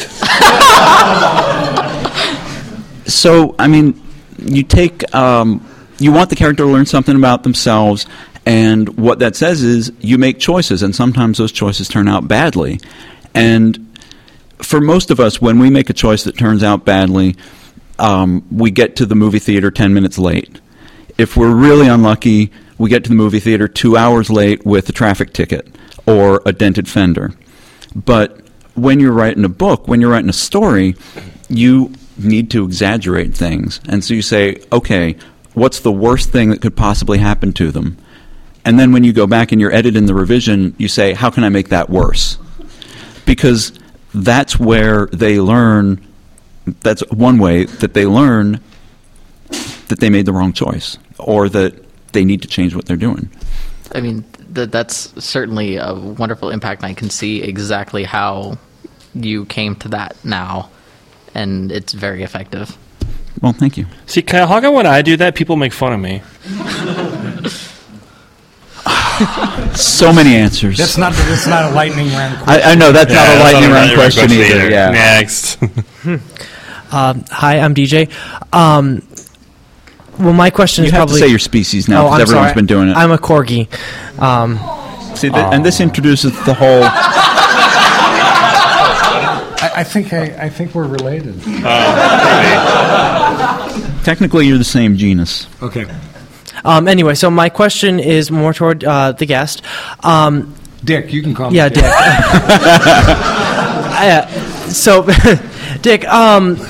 so I mean, you take um, you want the character to learn something about themselves, and what that says is you make choices, and sometimes those choices turn out badly. And for most of us, when we make a choice that turns out badly, um, we get to the movie theater ten minutes late. If we're really unlucky, we get to the movie theater two hours late with a traffic ticket or a dented fender. But when you're writing a book, when you're writing a story, you need to exaggerate things. And so you say, okay, what's the worst thing that could possibly happen to them? And then when you go back and you're editing the revision, you say, how can I make that worse? Because that's where they learn, that's one way that they learn that they made the wrong choice or that they need to change what they're doing. I mean, th- that's certainly a wonderful impact. and I can see exactly how you came to that now, and it's very effective. Well, thank you. See, Kyle, how come when I do that, people make fun of me? So many answers. That's not that's not a lightning round. I, I know that's not a lightning round question, either. Yeah. Next. Um, hi, I'm DJ. Um, well, my question You is have to probably say your species now, Oh, 'cause I'm everyone's sorry. been doing it. I'm a corgi. Um, See, th- and this introduces the whole. I, I think I, I think we're related. Technically, you're the same genus. Okay. Um, anyway, so my question is more toward uh, the guest. Um, Dick, you can call me. yeah, Dick. Uh, so, Dick. Um,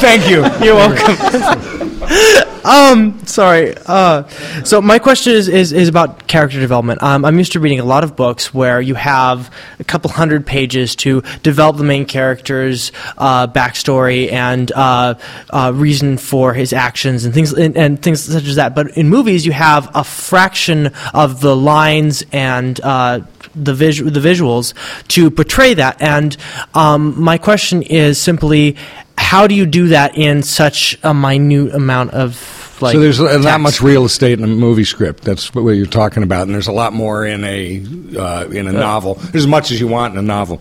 Thank you. You're welcome. Um, sorry. Uh, so my question is, is, is about character development. Um, I'm used to reading a lot of books where you have a couple hundred pages to develop the main character's uh, backstory and uh, uh, reason for his actions and things and, and things such as that. But in movies, you have a fraction of the lines and uh, the vis- the visuals to portray that. And um, my question is simply, how do you do that in such a minute amount of like? so there's not much real estate in a movie script. That's what you're talking about, and there's a lot more in a uh, in a novel. There's as much as you want in a novel.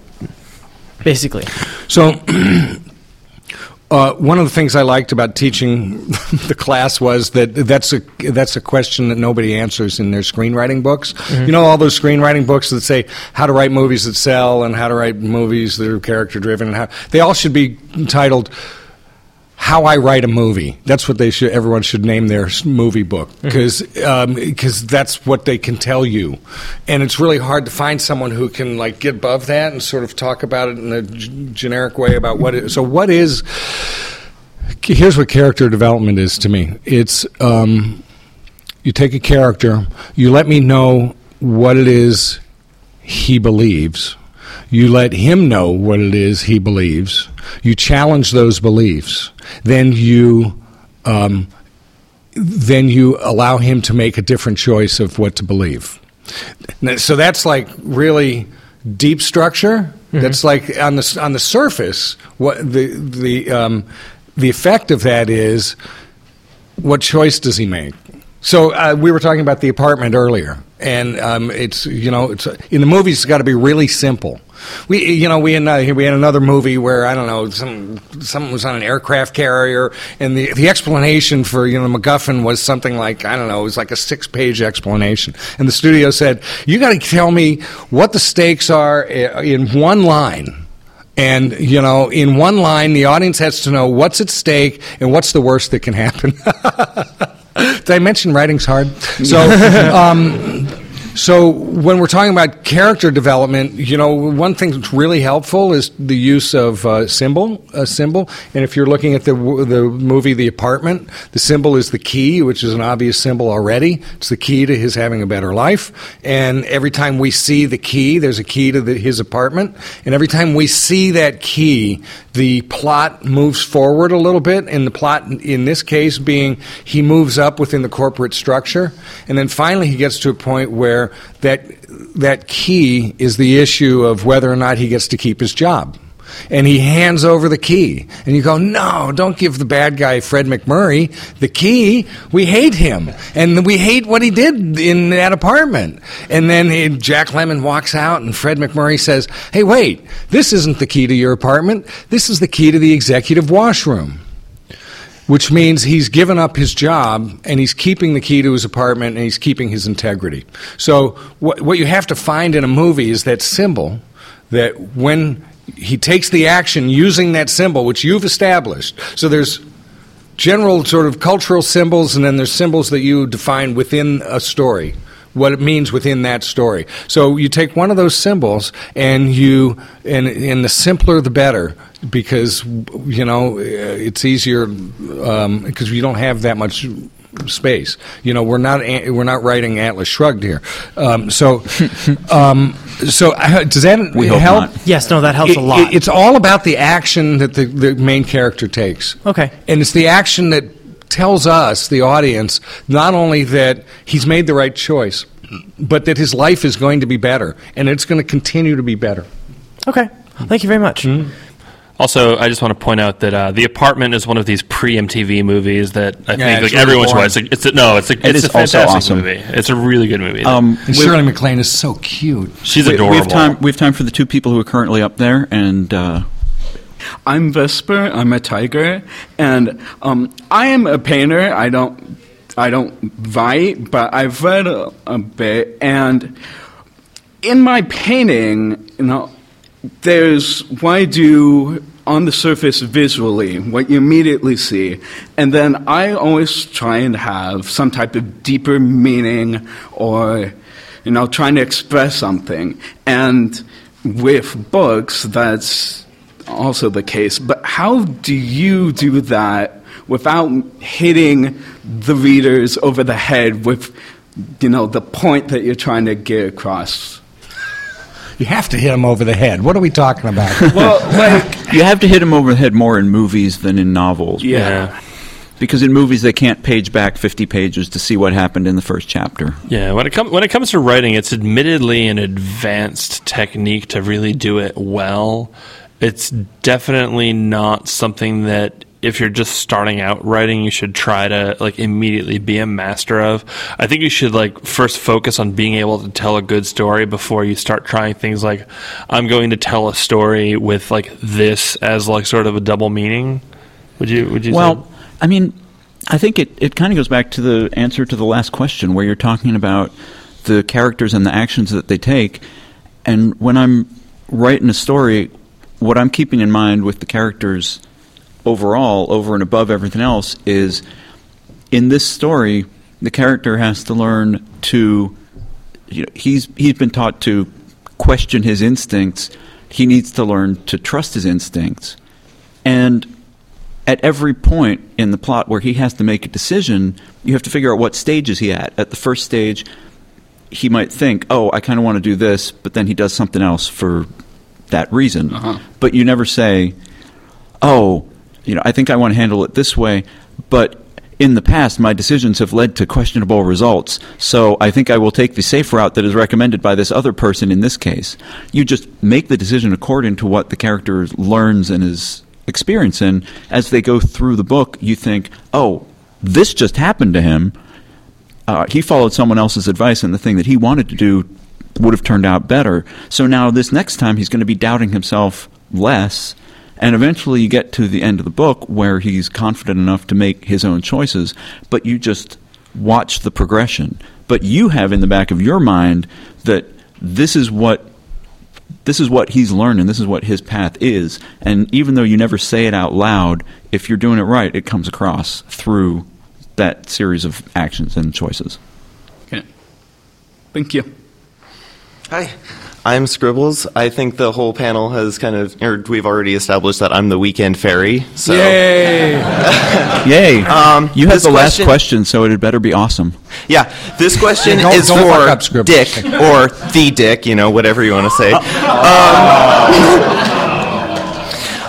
basically. So, uh, one of the things I liked about teaching the class was that that's a that's a question that nobody answers in their screenwriting books. Mm-hmm. You know, all those screenwriting books that say how to write movies that sell and how to write movies that are character driven, and how they all should be titled how I write a movie. That's what they should. Everyone should name their movie book because because that's what they can tell you, and it's really hard to find someone who can like get above that and sort of talk about it in a g- generic way about what. It, so what is? Here's what character development is to me. It's um, you take a character, you let me know what it is he believes. You let him know what it is he believes. You challenge those beliefs. Then you, um, then you allow him to make a different choice of what to believe. So that's like really deep structure. That's like on the on the surface. What the the um, the effect of that is what choice does he make? So uh, we were talking about the apartment earlier, and um, it's you know it's in the movies it's got to be really simple. We you know we had uh, we had another movie where I don't know some someone was on an aircraft carrier, and the the explanation for you know MacGuffin was something like I don't know it was like a six page explanation, and the studio said you got to tell me what the stakes are in one line. And, you know, in one line, the audience has to know what's at stake and what's the worst that can happen. Did I mention writing's hard? So, um, so when we're talking about character development, you know, one thing that's really helpful is the use of uh, symbol, a symbol. And if you're looking at the the movie The Apartment, the symbol is the key, which is an obvious symbol already. It's the key to his having a better life. And every time we see the key, there's a key to the, his apartment. And every time we see that key, the plot moves forward a little bit. And the plot in this case being he moves up within the corporate structure, and then finally he gets to a point where that that key is the issue of whether or not he gets to keep his job. And he hands over the key. And you go, no, don't give the bad guy, Fred MacMurray, the key. We hate him. And we hate what he did in that apartment. And then he, Jack Lemmon walks out, and Fred MacMurray says, hey, wait, this isn't the key to your apartment. This is the key to the executive washroom which means he's given up his job and he's keeping the key to his apartment and he's keeping his integrity. So, what, what you have to find in a movie is that symbol that when he takes the action using that symbol, which you've established. So, there's general sort of cultural symbols, and then there's symbols that you define within a story what it means within that story. So you take one of those symbols and you, and, and the simpler the better because, you know, it's easier because um, you don't have that much space. You know, we're not we're not writing Atlas Shrugged here. Um, so, um, so uh, does that We help? Yes, no, that helps It- a lot. it- it's all about the action that the, the main character takes. Okay. And it's the action that tells us, the audience, not only that he's made the right choice, but that his life is going to be better, and it's going to continue to be better. okay. Thank you very much. Also, I just want to point out that uh, The Apartment is one of these pre MTV movies that I Yeah, think it's like really everyone should watch. It's a, no, it's a, It it's is a also fantastic awesome. movie. It's a really good movie. Um, And Shirley MacLaine is so cute. She's we, adorable. we have time. We have time for the two people who are currently up there, and uh, I'm Vesper. I'm a tiger, and um, I am a painter. I don't, I don't write, but I've read a, a bit, and in my painting, you know, there's what I do on the surface visually, what you immediately see, and then I always try and have some type of deeper meaning, or you know, trying to express something, and with books, that's also the case. But how do you do that without hitting the readers over the head with, you know, the point that you're trying to get across? You have to hit him over the head. What are we talking about? Well, like, you have to hit him over the head more in movies than in novels. yeah. Because in movies they can't page back 50 pages to see what happened in the first chapter. Yeah, when it comes when it comes to writing, it's admittedly an advanced technique to really do it well. It's definitely not something that if you're just starting out writing, you should try to like immediately be a master of. I think you should like first focus on being able to tell a good story before you start trying things like I'm going to tell a story with like this as like sort of a double meaning. Would you would you Well, say? I mean, I think it, it kind of goes back to the answer to the last question where you're talking about the characters and the actions that they take. And when I'm writing a story, what I'm keeping in mind with the characters overall, over and above everything else, is in this story, the character has to learn to. You know, he's he's been taught to question his instincts. He needs to learn to trust his instincts, and at every point in the plot where he has to make a decision, you have to figure out what stage is he at. At the first stage, he might think, "Oh, I kind of want to do this," but then he does something else for that reason. But you never say, "Oh, you know, I think I want to handle it this way," but in the past, my decisions have led to questionable results, so I think I will take the safe route that is recommended by this other person in this case. You just make the decision according to what the character learns and is experiencing. As they go through the book, you think, oh, this just happened to him. Uh, he followed someone else's advice, and the thing that he wanted to do would have turned out better. So now, this next time, he's going to be doubting himself less. And eventually, you get to the end of the book where he's confident enough to make his own choices, but you just watch the progression. But you have in the back of your mind that this is what this is what he's learning. This is what his path is. And even though you never say it out loud, if you're doing it right, it comes across through that series of actions and choices. Okay. Thank you. Hi. I'm Scribbles. I think the whole panel has kind of, or we've already established that I'm the weekend fairy. So. Yay! Yay! Um, you had this the last question- question, so it had better be awesome. Yeah, this question Don't- is don't fuck up, for Dick or the Dick, you know, whatever you want to say. Um,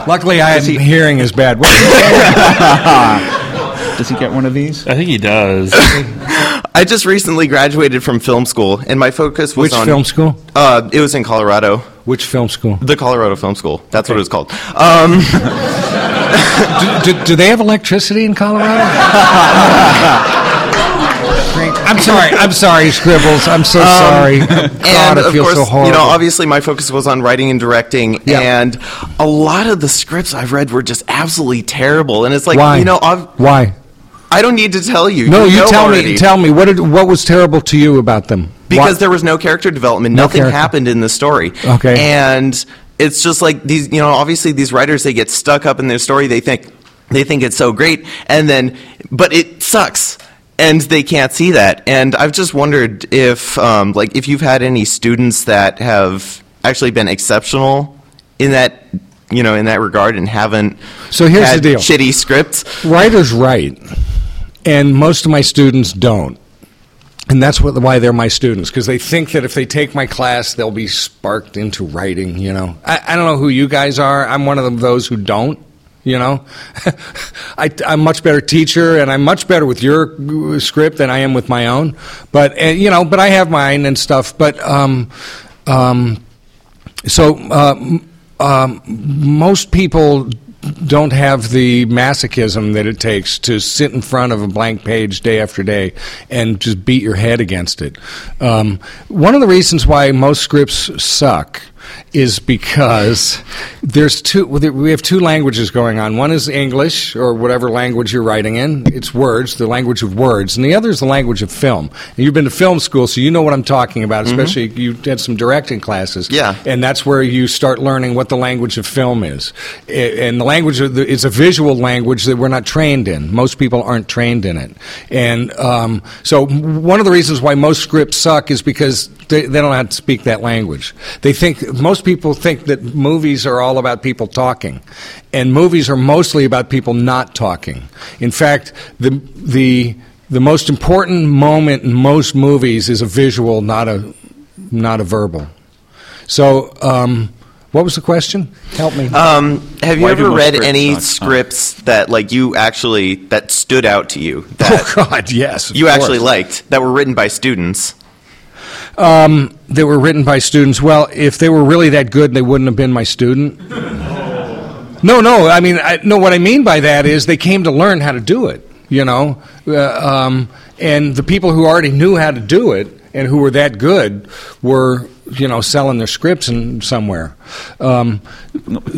Luckily, I am hearing is bad. What- Does he get one of these? I think he does. I just recently graduated from film school, and my focus was Which on film school? Uh, it was in Colorado. Which film school? The Colorado Film School. That's what it was called. Um, do, do, do they have electricity in Colorado? I'm sorry. I'm sorry, Scribbles. I'm so sorry. God, Um, and it of feels course, so horrible. you know, obviously my focus was on writing and directing, Yeah. and a lot of the scripts I've read were just absolutely terrible. And it's like, Why? you know, I've, Why? I don't need to tell you. No, you know tell already. me. Tell me what did, what was terrible to you about them? because Why- there was no character development. No Nothing character. happened in the story. Okay. and it's just like these. You know, obviously these writers they get stuck up in their story. They think they think it's so great, and then but it sucks. And they can't see that. And I've just wondered if, um, like, if you've had any students that have actually been exceptional in that, you know, in that regard, and haven't. So here's had the deal. Shitty scripts. Writers write, and most of my students don't. And that's what, why they're my students, because they think that if they take my class, they'll be sparked into writing, you know. I, I don't know who you guys are. I'm one of those who don't, you know. I, I'm a much better teacher, and I'm much better with your uh, script than I am with my own. But, uh, you know, but I have mine and stuff. But, um, um, so uh, um, most people don't have the masochism that it takes to sit in front of a blank page day after day and just beat your head against it. Um, one of the reasons why most scripts suck is because there's two we have two languages going on one is english or whatever language you're writing in it's words the language of words and the other is the language of film and you've been to film school so you know what i'm talking about especially you had some directing classes Yeah. and that's where you start learning what the language of film is. And the language of the, it's a visual language that we're not trained in. Most people aren't trained in it, and um, so one of the reasons why most scripts suck is because they, they don't know how to speak that language. They think most people think that movies are all about people talking, and movies are mostly about people not talking. In fact, the the the most important moment in most movies is a visual, not a not a verbal. So, um, what was the question? Help me. Um, have you Why ever read scripts any suck? scripts that like you actually that stood out to you? That oh God, yes. of you actually liked that were written by students. Um, they were written by students. Well, if they were really that good, they wouldn't have been my student. No, no. I mean, I, no. What I mean by that is they came to learn how to do it. You know, uh, um, and the people who already knew how to do it and who were that good were, you know, selling their scripts in somewhere. Um,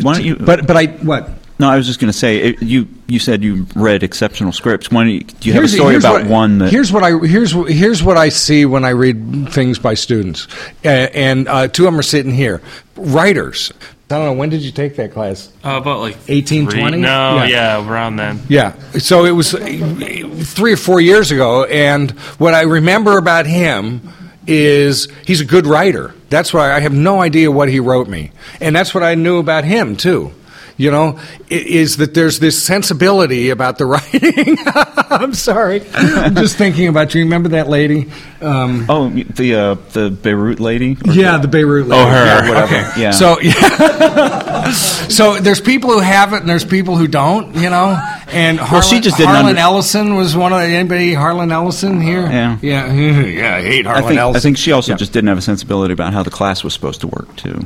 Why don't you? But but I what? No, I was just going to say it, you. You said you read exceptional scripts. Why don't you, do have Here's- a story about what- one that? Here's what I here's here's what I see when I read things by students, uh, and uh, two of them are sitting here. Writers. I don't know. When did you take that class? Uh, about like eighteen twenty. No, Yeah. yeah. around then. Yeah. So it was three or four years ago, and what I remember about him is he's a good writer. That's why I have no idea what he wrote me, and that's what I knew about him too. You know, is that there's this sensibility about the writing. I'm sorry. I'm just thinking about you. Remember that lady? Um, oh, the uh, the Beirut lady. Yeah, the Beirut lady. Oh, her. Yeah, whatever. okay. Yeah. So, yeah. so there's people who have it and there's people who don't, you know? And Harlan, Well, she just didn't Harlan under- Ellison was one of the, anybody Harlan Ellison here? Yeah. Yeah. yeah, I hate I Harlan think, Ellison. I think she also Yeah. just didn't have a sensibility about how the class was supposed to work too.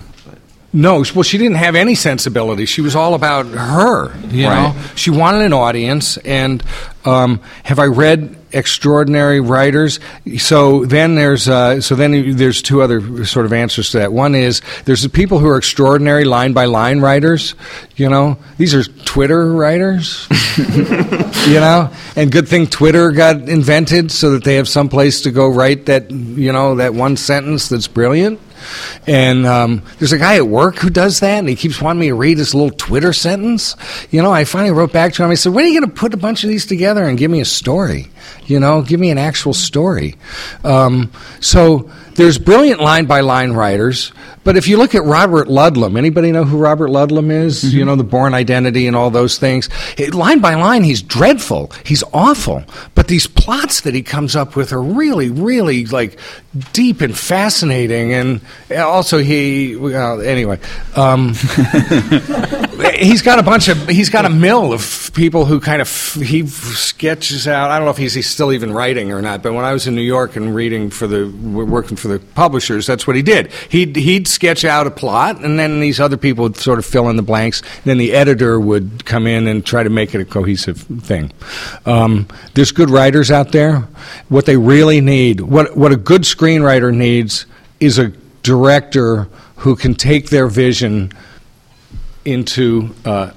No, well, she didn't have any sensibility. She was all about her. You Right. know, she wanted an audience. And um, have I read extraordinary writers? So then there's uh, so then there's two other sort of answers to that. One is there's the people who are extraordinary line by line writers. You know, these are Twitter writers. you know, and good thing Twitter got invented so that they have some place to go write that you know that one sentence that's brilliant. And um, there's a guy at work who does that, and he keeps wanting me to read his little Twitter sentence. You know, I finally wrote back to him. I said, "When are you going to put a bunch of these together and give me a story?" You know, give me an actual story. Um, so there's brilliant line by line writers, but if you look at Robert Ludlum, anybody know who Robert Ludlum is? You know, the Bourne Identity and all those things. It- line by line, he's dreadful. He's awful. But these plots that he comes up with are really, really like deep and fascinating. And also, he well, anyway. Um, he's got a bunch of he's got a mill of people who kind of he sketches out. I don't know if he's, he's still even writing or not. But when I was in New York and reading for the working for the publishers, that's what he did. He'd he'd sketch out a plot, and then these other people would sort of fill in the blanks. Then the editor would come in and try to make it a cohesive thing. Um, there's good writers out there. What they really need, what what a good screenwriter needs, is a director who can take their vision into uh,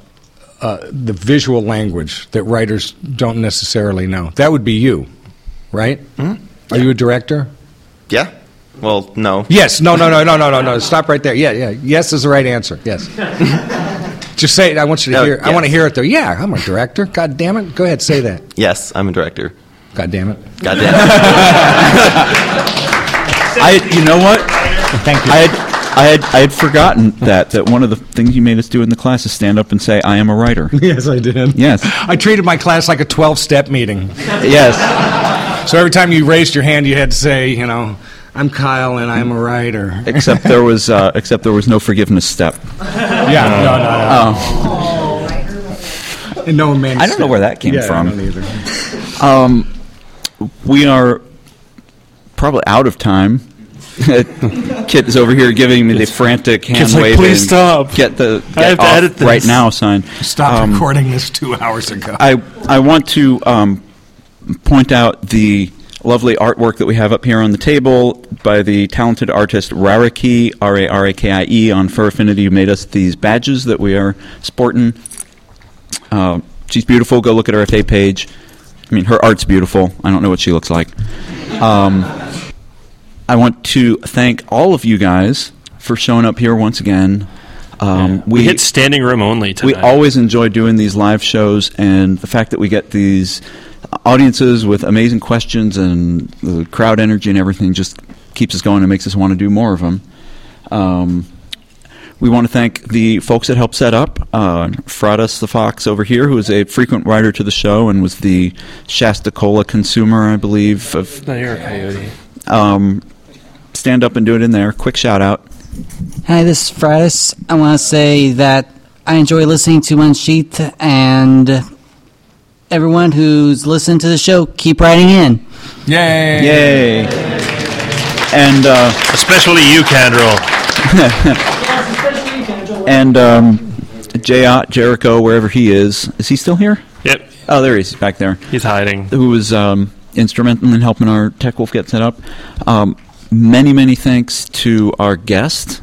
uh, the visual language that writers don't necessarily know. That would be you, right? Are you a director? Yeah. Well, no. Yes. No. No. No. No. No. No. No. Stop right there. Yeah. Yeah. Yes is the right answer. Yes. Just say it. I want you to No, hear. I want to hear it though. Yeah. I'm a director. God damn it. Go ahead. Say that. Yes, I'm a director. God damn it. God damn it. I, you know what? Thank you. I had, I had, I had forgotten that that one of the things you made us do in the class is stand up and say, "I am a writer." Yes, I did. Yes. I treated my class like a 12 step meeting. Yes. So every time you raised your hand, you had to say, you know, I'm Kyle and I'm a writer. Except there was, uh, except there was no forgiveness step. Yeah, no, no, Oh. And no man. I don't know where that came Yeah, I from. don't either. Um, we are probably out of time. Kit is over here giving me the frantic hand Kit's like, waving. "Please stop. Get the I get have to edit this." right now sign. Stop Um, recording this two hours ago. I I want to um, point out the lovely artwork that we have up here on the table by the talented artist Rarakie R A R A K I E on Fur Affinity, who made us these badges that we are sporting. Uh, she's beautiful. Go look at her FA page. I mean, her art's beautiful. I don't know what she looks like. Um, I want to thank all of you guys for showing up here once again. Um, We, hit standing room only tonight. we always enjoy doing these live shows, and the fact that we get these audiences with amazing questions and the crowd energy and everything just keeps us going and makes us want to do more of them. Um, we want to thank the folks that helped set up. Uh, Fradas the Fox over here, who is a frequent writer to the show and was the Shasta Cola consumer, I believe. Of No, you're a coyote. um, stand up and do it in there. Quick shout out. Hi, this is Fradis. I want to say that I enjoy listening to Unsheath, and everyone who's listened to the show, keep writing in. Yay! Yay! And uh, especially you, Candrel. and um, J. Jericho, wherever he is, is he still here? Yep. Oh, there he is. Back there. He's hiding. Who was um, instrumental in helping our Tech Wolf get set up. Um, many, many thanks to our guest,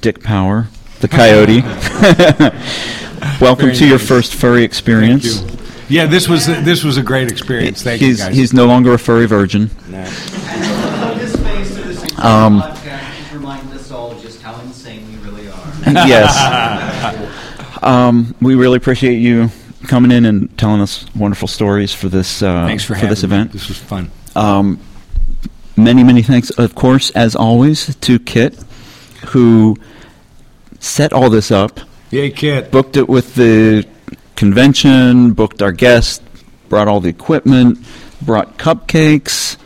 Dick Power, the Coyote. Welcome Very to your first furry experience. Thank you. Yeah, this was this was a great experience. Thank he's you guys. he's no longer a furry virgin. Um, remind us all just how insane we really are. yes. Um, we really appreciate you coming in and telling us wonderful stories for this uh, Thanks for this having me. event. This was fun. Um, many many thanks, of course, as always, to Kit, who set all this up. Yay, Kit! Booked it with the convention, booked our guests, brought all the equipment, brought cupcakes,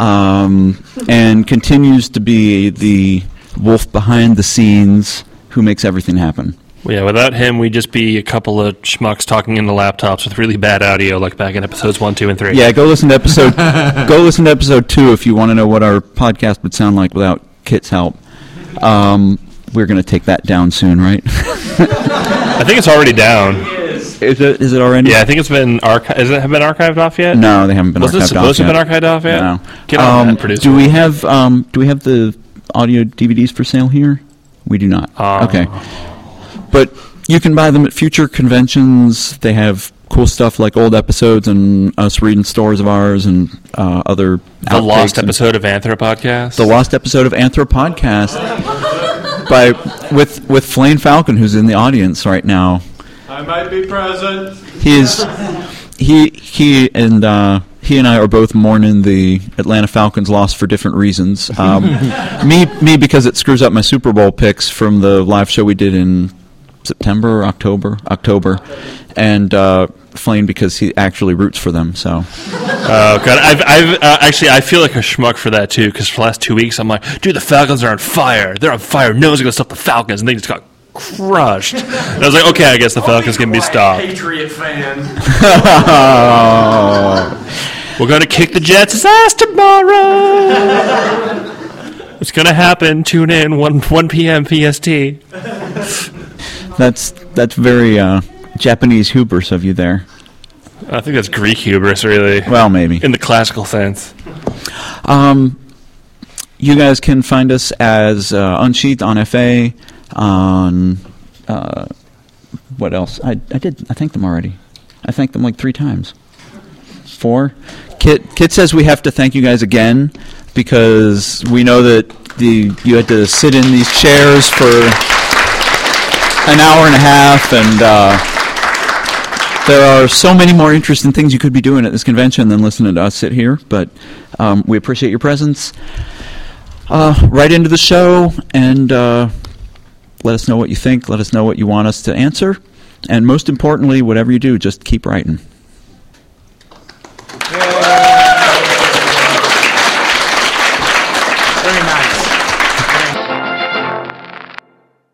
um, and continues to be the wolf behind the scenes who makes everything happen. Well, yeah, without him, we'd just be a couple of schmucks talking into laptops with really bad audio, like back in episodes one, two, and three. Yeah, go listen to episode. go listen to episode two if you want to know what our podcast would sound like without Kit's help. Um, we're going to take that down soon, right? I think it's already down. Is it? Is it already? Yeah, I think it's been archi- Has it been archived off yet? No, they haven't been Wasn't archived it supposed to off have been yet. archived off yet? No. Get on Um, that, producer. Do we have um, Do we have the audio DVDs for sale here? We do not. Oh. Okay, but you can buy them at future conventions. They have cool stuff like old episodes and us reading stories of ours and uh, other The lost episode of Anthropodcast. the lost episode of Anthropodcast by with with Flame Falcon, who's in the audience right now. I might be present. He is he he and uh, he and I are both mourning the Atlanta Falcons loss for different reasons. Um, me, me because it screws up my Super Bowl picks from the live show we did in September, October, October, and uh, Flame because he actually roots for them. So. Oh god, I've, I've uh, actually I feel like a schmuck for that too because for the last two weeks I'm like, dude, the Falcons are on fire. They're on fire. No one's gonna stop the Falcons, and they just got crushed. And I was like, okay, I guess the Falcons can be stopped. Patriot fan. We're gonna kick the Jets' ass tomorrow. it's gonna happen. Tune in one one p.m. PST. That's that's very uh, Japanese hubris of you there. I think that's Greek hubris, really. Well, maybe in the classical sense. Um, you guys can find us as uh, Unsheathed on FA on uh, what else? I I did I thanked them already. I thanked them like three times. Four. Kit Kit says we have to thank you guys again because we know that the you had to sit in these chairs for an hour and a half and. Uh, there are so many more interesting things you could be doing at this convention than listening to us sit here, but um, we appreciate your presence. Uh, right into the show and uh, let us know what you think. Let us know what you want us to answer. And most importantly, whatever you do, just keep writing.